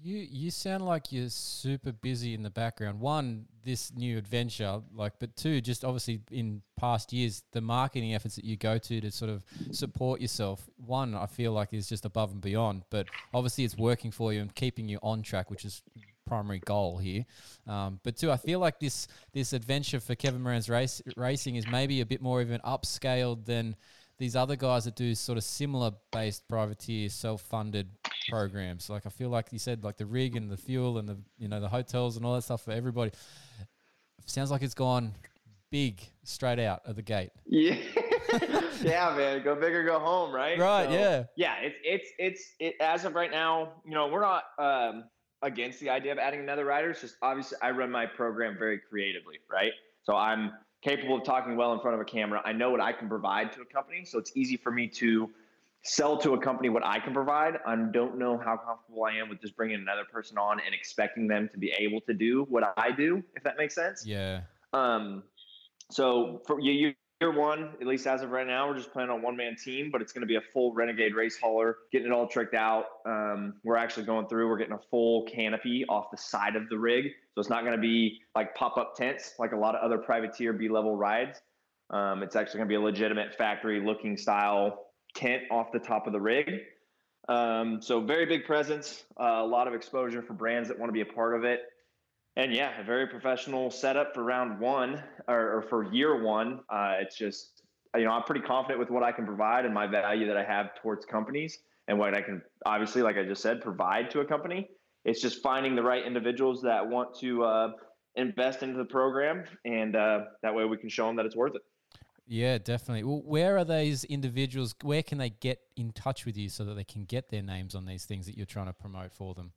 You you sound like you're super busy in the background. One, this new adventure, like, but two, just obviously in past years, the marketing efforts that you go to to sort of support yourself. One, I feel like is just above and beyond, but obviously it's working for you and keeping you on track, which is primary goal here. Um, but two, I feel like this this adventure for Kevin Moranz race racing is maybe a bit more even upscaled than these other guys that do sort of similar based privateer self funded programs. Like I feel like you said, like the rig and the fuel and the you know the hotels and all that stuff for everybody. Sounds like it's gone big straight out of the gate. Yeah, yeah, man. Go big or go home, right? Right, yeah. yeah. It's it's it's it, as of right now. You know, we're not um, against the idea of adding another rider. It's just obviously I run my program very creatively, right? So I'm capable of talking well in front of a camera. I know what I can provide to a company, so it's easy for me to sell to a company what I can provide. I don't know how comfortable I am with just bringing another person on and expecting them to be able to do what I do, if that makes sense. Yeah. Um, so for year, year one, at least as of right now, we're just playing on one man team, but it's going to be a full Renegade race hauler, getting it all tricked out. Um, we're actually going through, we're getting a full canopy off the side of the rig. So it's not going to be like pop up tents like a lot of other privateer B level rides. Um, it's actually going to be a legitimate factory looking style tent off the top of the rig. Um, so very big presence, uh, a lot of exposure for brands that want to be a part of it. And yeah, a very professional setup for round one or, or for year one. Uh, it's just, you know, I'm pretty confident with what I can provide and my value that I have towards companies and what I can obviously, like I just said, provide to a company. It's just finding the right individuals that want to uh, invest into the program, and uh, that way we can show them that it's worth it. Yeah, definitely. Well, where are these individuals? Where can they get in touch with you so that they can get their names on these things that you're trying to promote for them?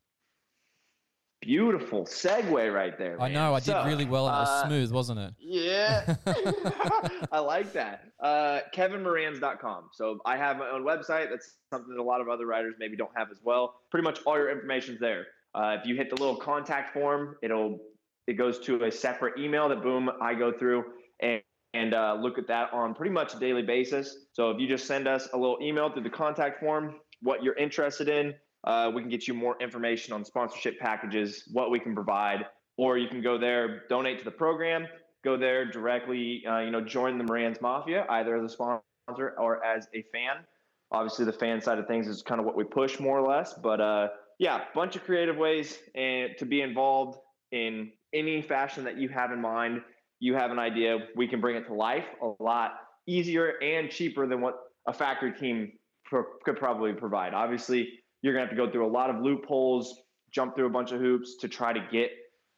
Beautiful segue right there. I know. I did So, really well and it was uh, smooth, wasn't it? Yeah. I like that. Uh, KevinMoranz.com. So I have my own website. That's something that a lot of other writers maybe don't have as well. Pretty much all your information's there. Uh, if you hit the little contact form, it'll it goes to a separate email that boom I go through and and uh, look at that on pretty much a daily basis. So if you just send us a little email through the contact form, what you're interested in, uh, we can get you more information on sponsorship packages, what we can provide, or you can go there, donate to the program, go there directly, uh, you know, join the Moranz Mafia, either as a sponsor or as a fan. Obviously, the fan side of things is kind of what we push more or less, but uh, yeah, bunch of creative ways and to be involved in any fashion that you have in mind. You have an idea, we can bring it to life a lot easier and cheaper than what a factory team pro- could probably provide. Obviously, you're going to have to go through a lot of loopholes, jump through a bunch of hoops to try to get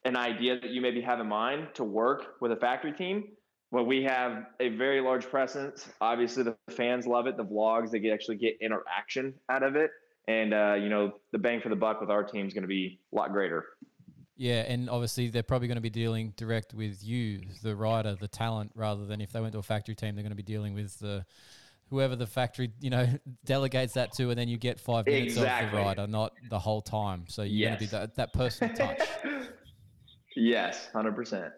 an idea that you maybe have in mind to work with a factory team. Well, we have a very large presence. Obviously, the fans love it. The vlogs, they get, actually get interaction out of it. And, uh, you know, the bang for the buck with our team is going to be a lot greater. Yeah, and obviously they're probably going to be dealing direct with you, the rider, the talent, rather than if they went to a factory team, they're going to be dealing with the whoever the factory you know delegates that to, and then you get five minutes of Exactly. the rider, not the whole time. So you're going to be that that personal touch. yes, 100%.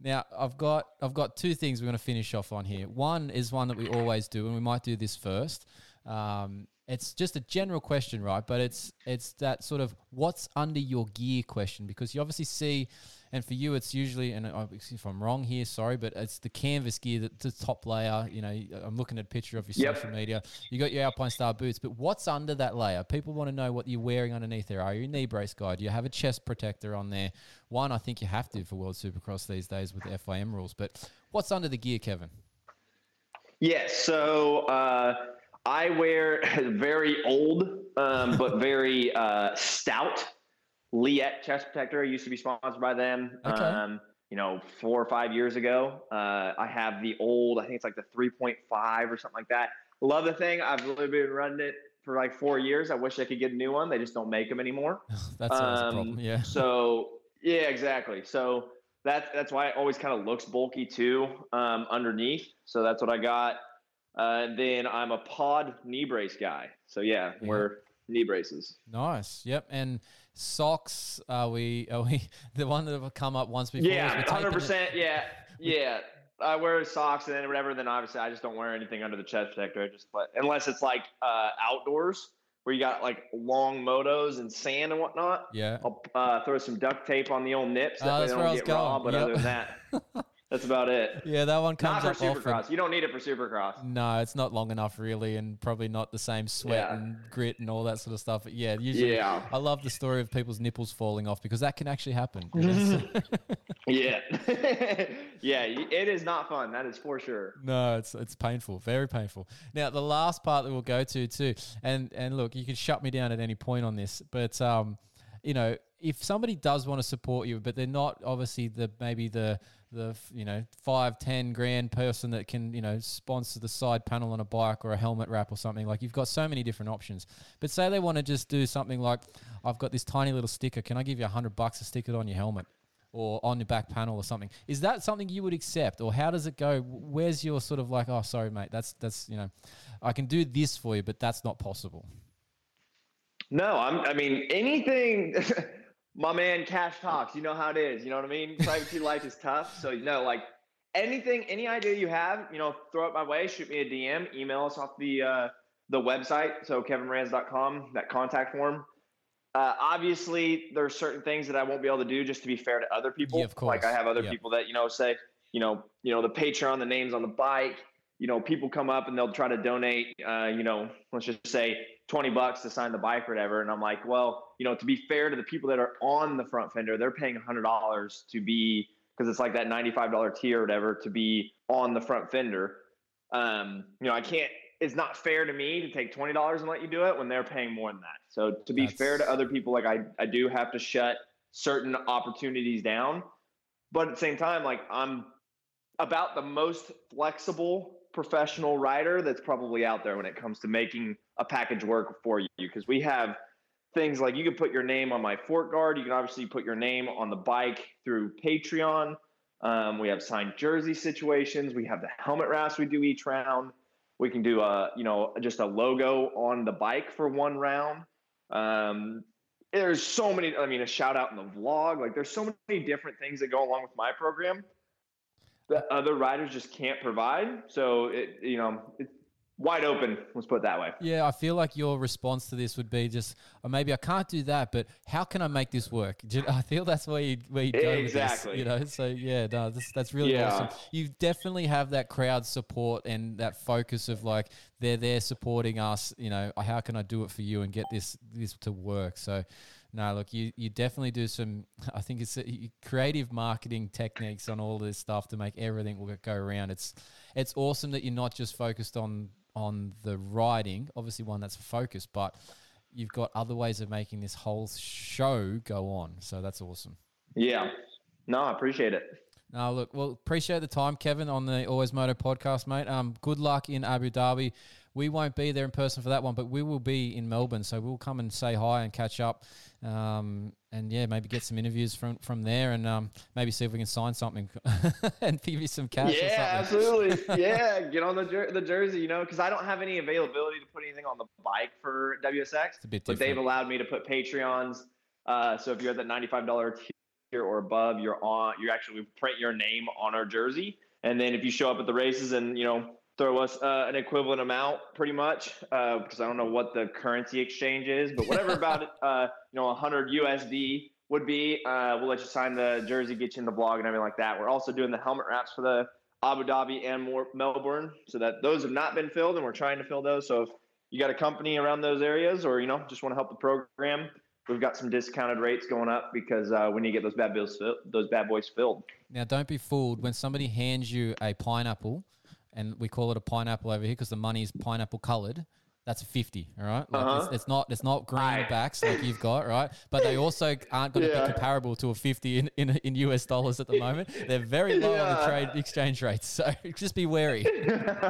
Now I've got I've got two things we're going to finish off on here. One is one that we always do, and we might do this first. Um, it's just a general question, right? But it's it's that sort of what's under your gear question because you obviously see, and for you it's usually, and I- if I'm wrong here, sorry, but it's the canvas gear, the, the top layer. You know, I'm looking at a picture of your Yep. social media. You got your Alpine Star boots, but what's under that layer? People want to know what you're wearing underneath there. Are you a knee brace guy? Do you have a chest protector on there? One, I think you have to for World Supercross these days with the FIM rules. But what's under the gear, Kevin? Yes. So uh, I wear very old, um, but very uh, stout Leatt chest protector. Used to be sponsored by them. Okay. Um, you know, four or five years ago. Uh, I have the old. I think it's like the 3.5 or something like that. Love the thing. I've literally been running it for like four years. I wish I could get a new one. They just don't make them anymore. That's always a Um, problem. Yeah. So yeah, exactly. So that's that's why it always kind of looks bulky too um, underneath. So that's what I got. Uh, and then I'm a pod knee brace guy. So yeah, Yeah. we're knee braces. Nice. Yep. And socks. Are we? Are we the one that have come up once before? Yeah, hundred percent. Yeah, yeah. I wear socks and then whatever. Then obviously I just don't wear anything under the chest protector. I just but unless it's like uh, outdoors, where you got like long motos and sand and whatnot. Yeah. I'll uh, throw some duct tape on the old nips. That way that's where I was get raw. going. But Yep. other than that, that's about it. Yeah, that one Not comes for up often. Supercross. You don't need it for Supercross. No, it's not long enough really, and probably not the same sweat Yeah. and grit and all that sort of stuff. But yeah, usually Yeah. I love the story of people's nipples falling off because that can actually happen. you know, so- Yeah. yeah. It is not fun. That is for sure. no, it's it's painful, very painful. Now the last part that we'll go to too, and and look, you can shut me down at any point on this, but um, you know, if somebody does want to support you, but they're not obviously the maybe the the you know five ten grand person that can you know sponsor the side panel on a bike or a helmet wrap or something like you've got so many different options but say they want to just do something like i've got this tiny little sticker can i give you a hundred bucks to stick it on your helmet or on your back panel or something is that something you would accept or how does it go where's your sort of like oh sorry mate that's that's you know i can do this for you but that's not possible No, I'm. I mean, anything. my man, Cash talks. You know how it is. You know what I mean. Privacy life is tough. So you know, like anything, any idea you have, you know, throw it my way. Shoot me a DM. Email us off the uh, the website. So kevinmoranz.com. That contact form. Uh, obviously, there are certain things that I won't be able to do just to be fair to other people. Yeah, of Like I have other Yeah. people that you know say, you know, you know the Patreon, the names on the bike. You know, people come up and they'll try to donate. Uh, you know, let's just say 20 bucks to sign the bike or whatever. And I'm like, well, you know, to be fair to the people that are on the front fender, they're paying $100 to be, because it's like that $95 tier or whatever, to be on the front fender. Um, you know, I can't, it's not fair to me to take $20 and let you do it when they're paying more than that. So to be fair to other people, like I, I do have to shut certain opportunities down. But at the same time, like I'm about the most flexible professional rider that's probably out there when it comes to making a package work for you. Because we have things like you can put your name on my fork guard. You can obviously put your name on the bike through patreon. Um, we have signed jersey situations. We have the helmet wraps we do each round. We can do a you know just a logo on the bike for one round. Um, there's so many i mean a shout out in the vlog. Like there's so many different things that go along with my program that other riders just can't provide. So it, you know, it's wide open. Let's put it that way. Yeah, I feel like your response to this would be just, or maybe I can't do that, but how can I make this work? I feel that's where you where you go with this, Exactly. you know. So yeah, no, this, that's really Yeah. awesome. You definitely have that crowd support and that focus of like they're there supporting us. You know, how can I do it for you and get this this to work? So. No, look, you, you definitely do some. I think it's uh, y- creative marketing techniques on all this stuff to make everything will go around. It's it's awesome that you're not just focused on on the riding, obviously one that's focused, but you've got other ways of making this whole show go on. So that's awesome. Yeah. No, I appreciate it. No, look, well, appreciate the time, Kevin, on the Always Moto podcast, mate. Um, good luck in Abu Dhabi. We won't be there in person for that one, but we will be in Melbourne, so we'll come and say hi and catch up, um, and yeah, maybe get some interviews from from there, and um, maybe see if we can sign something and give you some cash. or yeah, something. absolutely. yeah, get on the jer- the jersey, you know, because I don't have any availability to put anything on the bike for WSX. It's a bit but they've allowed me to put Patreons. Uh, so if you're at that ninety-five dollar tier or above, you're on. You actually print your name on our jersey, and then if you show up at the races and you know throw us uh, an equivalent amount, pretty much, uh, because I don't know what the currency exchange is, but whatever about uh, you know hundred USD would be, uh, we'll let you sign the jersey, get you in the blog and everything like that. We're also doing the helmet wraps for the Abu Dhabi and more Melbourne, so that those have not been filled, and we're trying to fill those. So if you got a company around those areas, or you know just want to help the program, we've got some discounted rates going up because uh, we need to get those bad bills, filled, those bad boys filled. Now, don't be fooled when somebody hands you a pineapple, and we call it a pineapple over here because the money is pineapple colored. That's a fifty, all right. Like Uh-huh. it's, it's not it's not green Aye. backs like you've got, right? But they also aren't going to Yeah. be comparable to a fifty in, in in US dollars at the moment. They're very low on the trade exchange rates, so just be wary.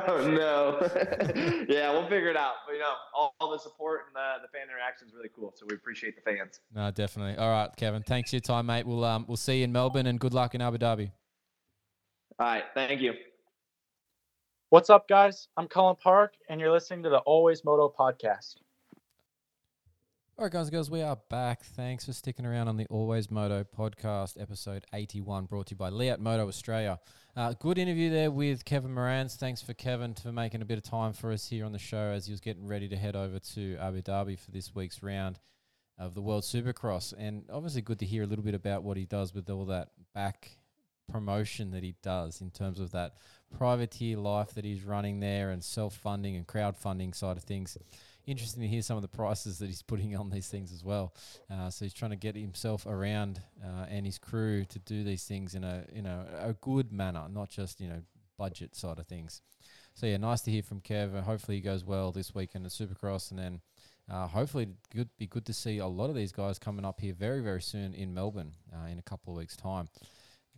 oh no. yeah, we'll figure it out. But you know, all, all the support and the, the fan interaction is really cool. So we appreciate the fans. No, definitely. All right, Kevin. Thanks for your time, mate. We'll um we'll see you in Melbourne, and good luck in Abu Dhabi. All right, thank you. What's up, guys? I'm Colin Park, and you're listening to the Always Moto podcast. All right, guys and girls, we are back. Thanks for sticking around on the Always Moto podcast, episode 81, brought to you by Leatt Moto Australia. Uh, good interview there with Kevin Moranz. Thanks for Kevin for making a bit of time for us here on the show as he was getting ready to head over to Abu Dhabi for this week's round of the World Supercross. And obviously, good to hear a little bit about what he does with all that back promotion that he does in terms of that privateer life that he's running there and self funding and crowdfunding side of things interesting to hear some of the prices that he's putting on these things as well. Uh, so he's trying to get himself around uh, and his crew to do these things in a you know a good manner, not just you know budget side of things. So yeah, nice to hear from Kev. Uh, hopefully he goes well this weekend at Supercross, and then uh, hopefully good be good to see a lot of these guys coming up here very very soon in Melbourne uh, in a couple of weeks' time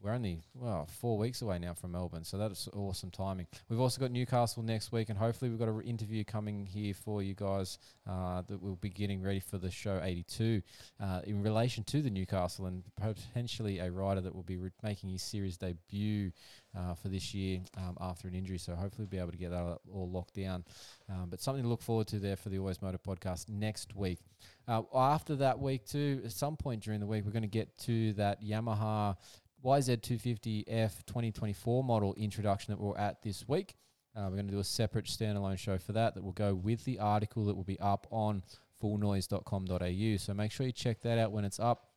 we're only well four weeks away now from Melbourne, so that's awesome timing. We've also got Newcastle next week, and hopefully we've got an interview coming here for you guys uh, that we'll be getting ready for the show 82 uh, in relation to the Newcastle and potentially a rider that will be re- making his series debut uh, for this year um, after an injury. So hopefully we'll be able to get that all locked down. Um, but something to look forward to there for the Always Moto podcast next week. Uh, after that week too, at some point during the week, we're going to get to that Yamaha YZ250F 2024 model introduction that we're at this week. Uh, we're going to do a separate standalone show for that that will go with the article that will be up on fullnoise.com.au. So make sure you check that out when it's up.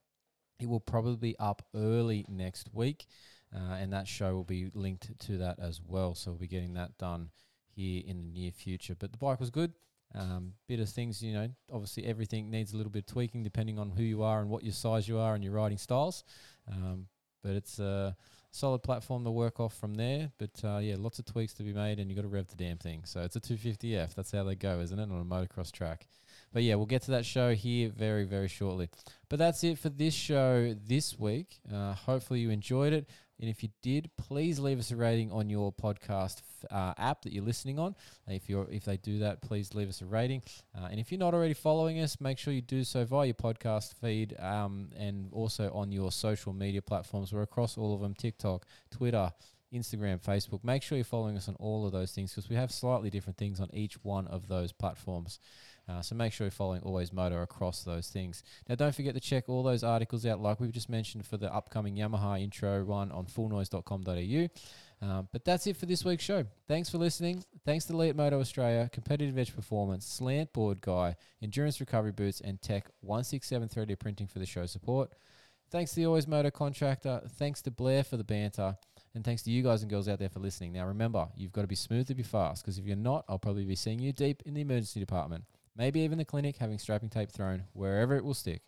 It will probably be up early next week, uh, and that show will be linked to that as well. So we'll be getting that done here in the near future. But the bike was good. Um, bit of things, you know, obviously everything needs a little bit of tweaking depending on who you are and what your size you are and your riding styles. Um, but it's a solid platform to work off from there. But uh, yeah, lots of tweaks to be made, and you got to rev the damn thing. So it's a 250F. That's how they go, isn't it, on a motocross track? But yeah, we'll get to that show here very, very shortly. But that's it for this show this week. Uh, hopefully you enjoyed it. And if you did, please leave us a rating on your podcast uh, app that you're listening on. If you're if they do that, please leave us a rating. Uh, and if you're not already following us, make sure you do so via your podcast feed um, and also on your social media platforms. We're across all of them: TikTok, Twitter. Instagram, Facebook. Make sure you're following us on all of those things because we have slightly different things on each one of those platforms. Uh, so make sure you're following Always Moto across those things. Now, don't forget to check all those articles out, like we've just mentioned for the upcoming Yamaha intro one on fullnoise.com.au. Um, but that's it for this week's show. Thanks for listening. Thanks to Leatt Moto Australia, Competitive Edge Performance, Slant Board Guy, Endurance Recovery Boots, and Tech 167 3D Printing for the show support. Thanks to the Always Moto contractor. Thanks to Blair for the banter. And thanks to you guys and girls out there for listening. Now, remember, you've got to be smooth to be fast because if you're not, I'll probably be seeing you deep in the emergency department maybe even the clinic having strapping tape thrown wherever it will stick.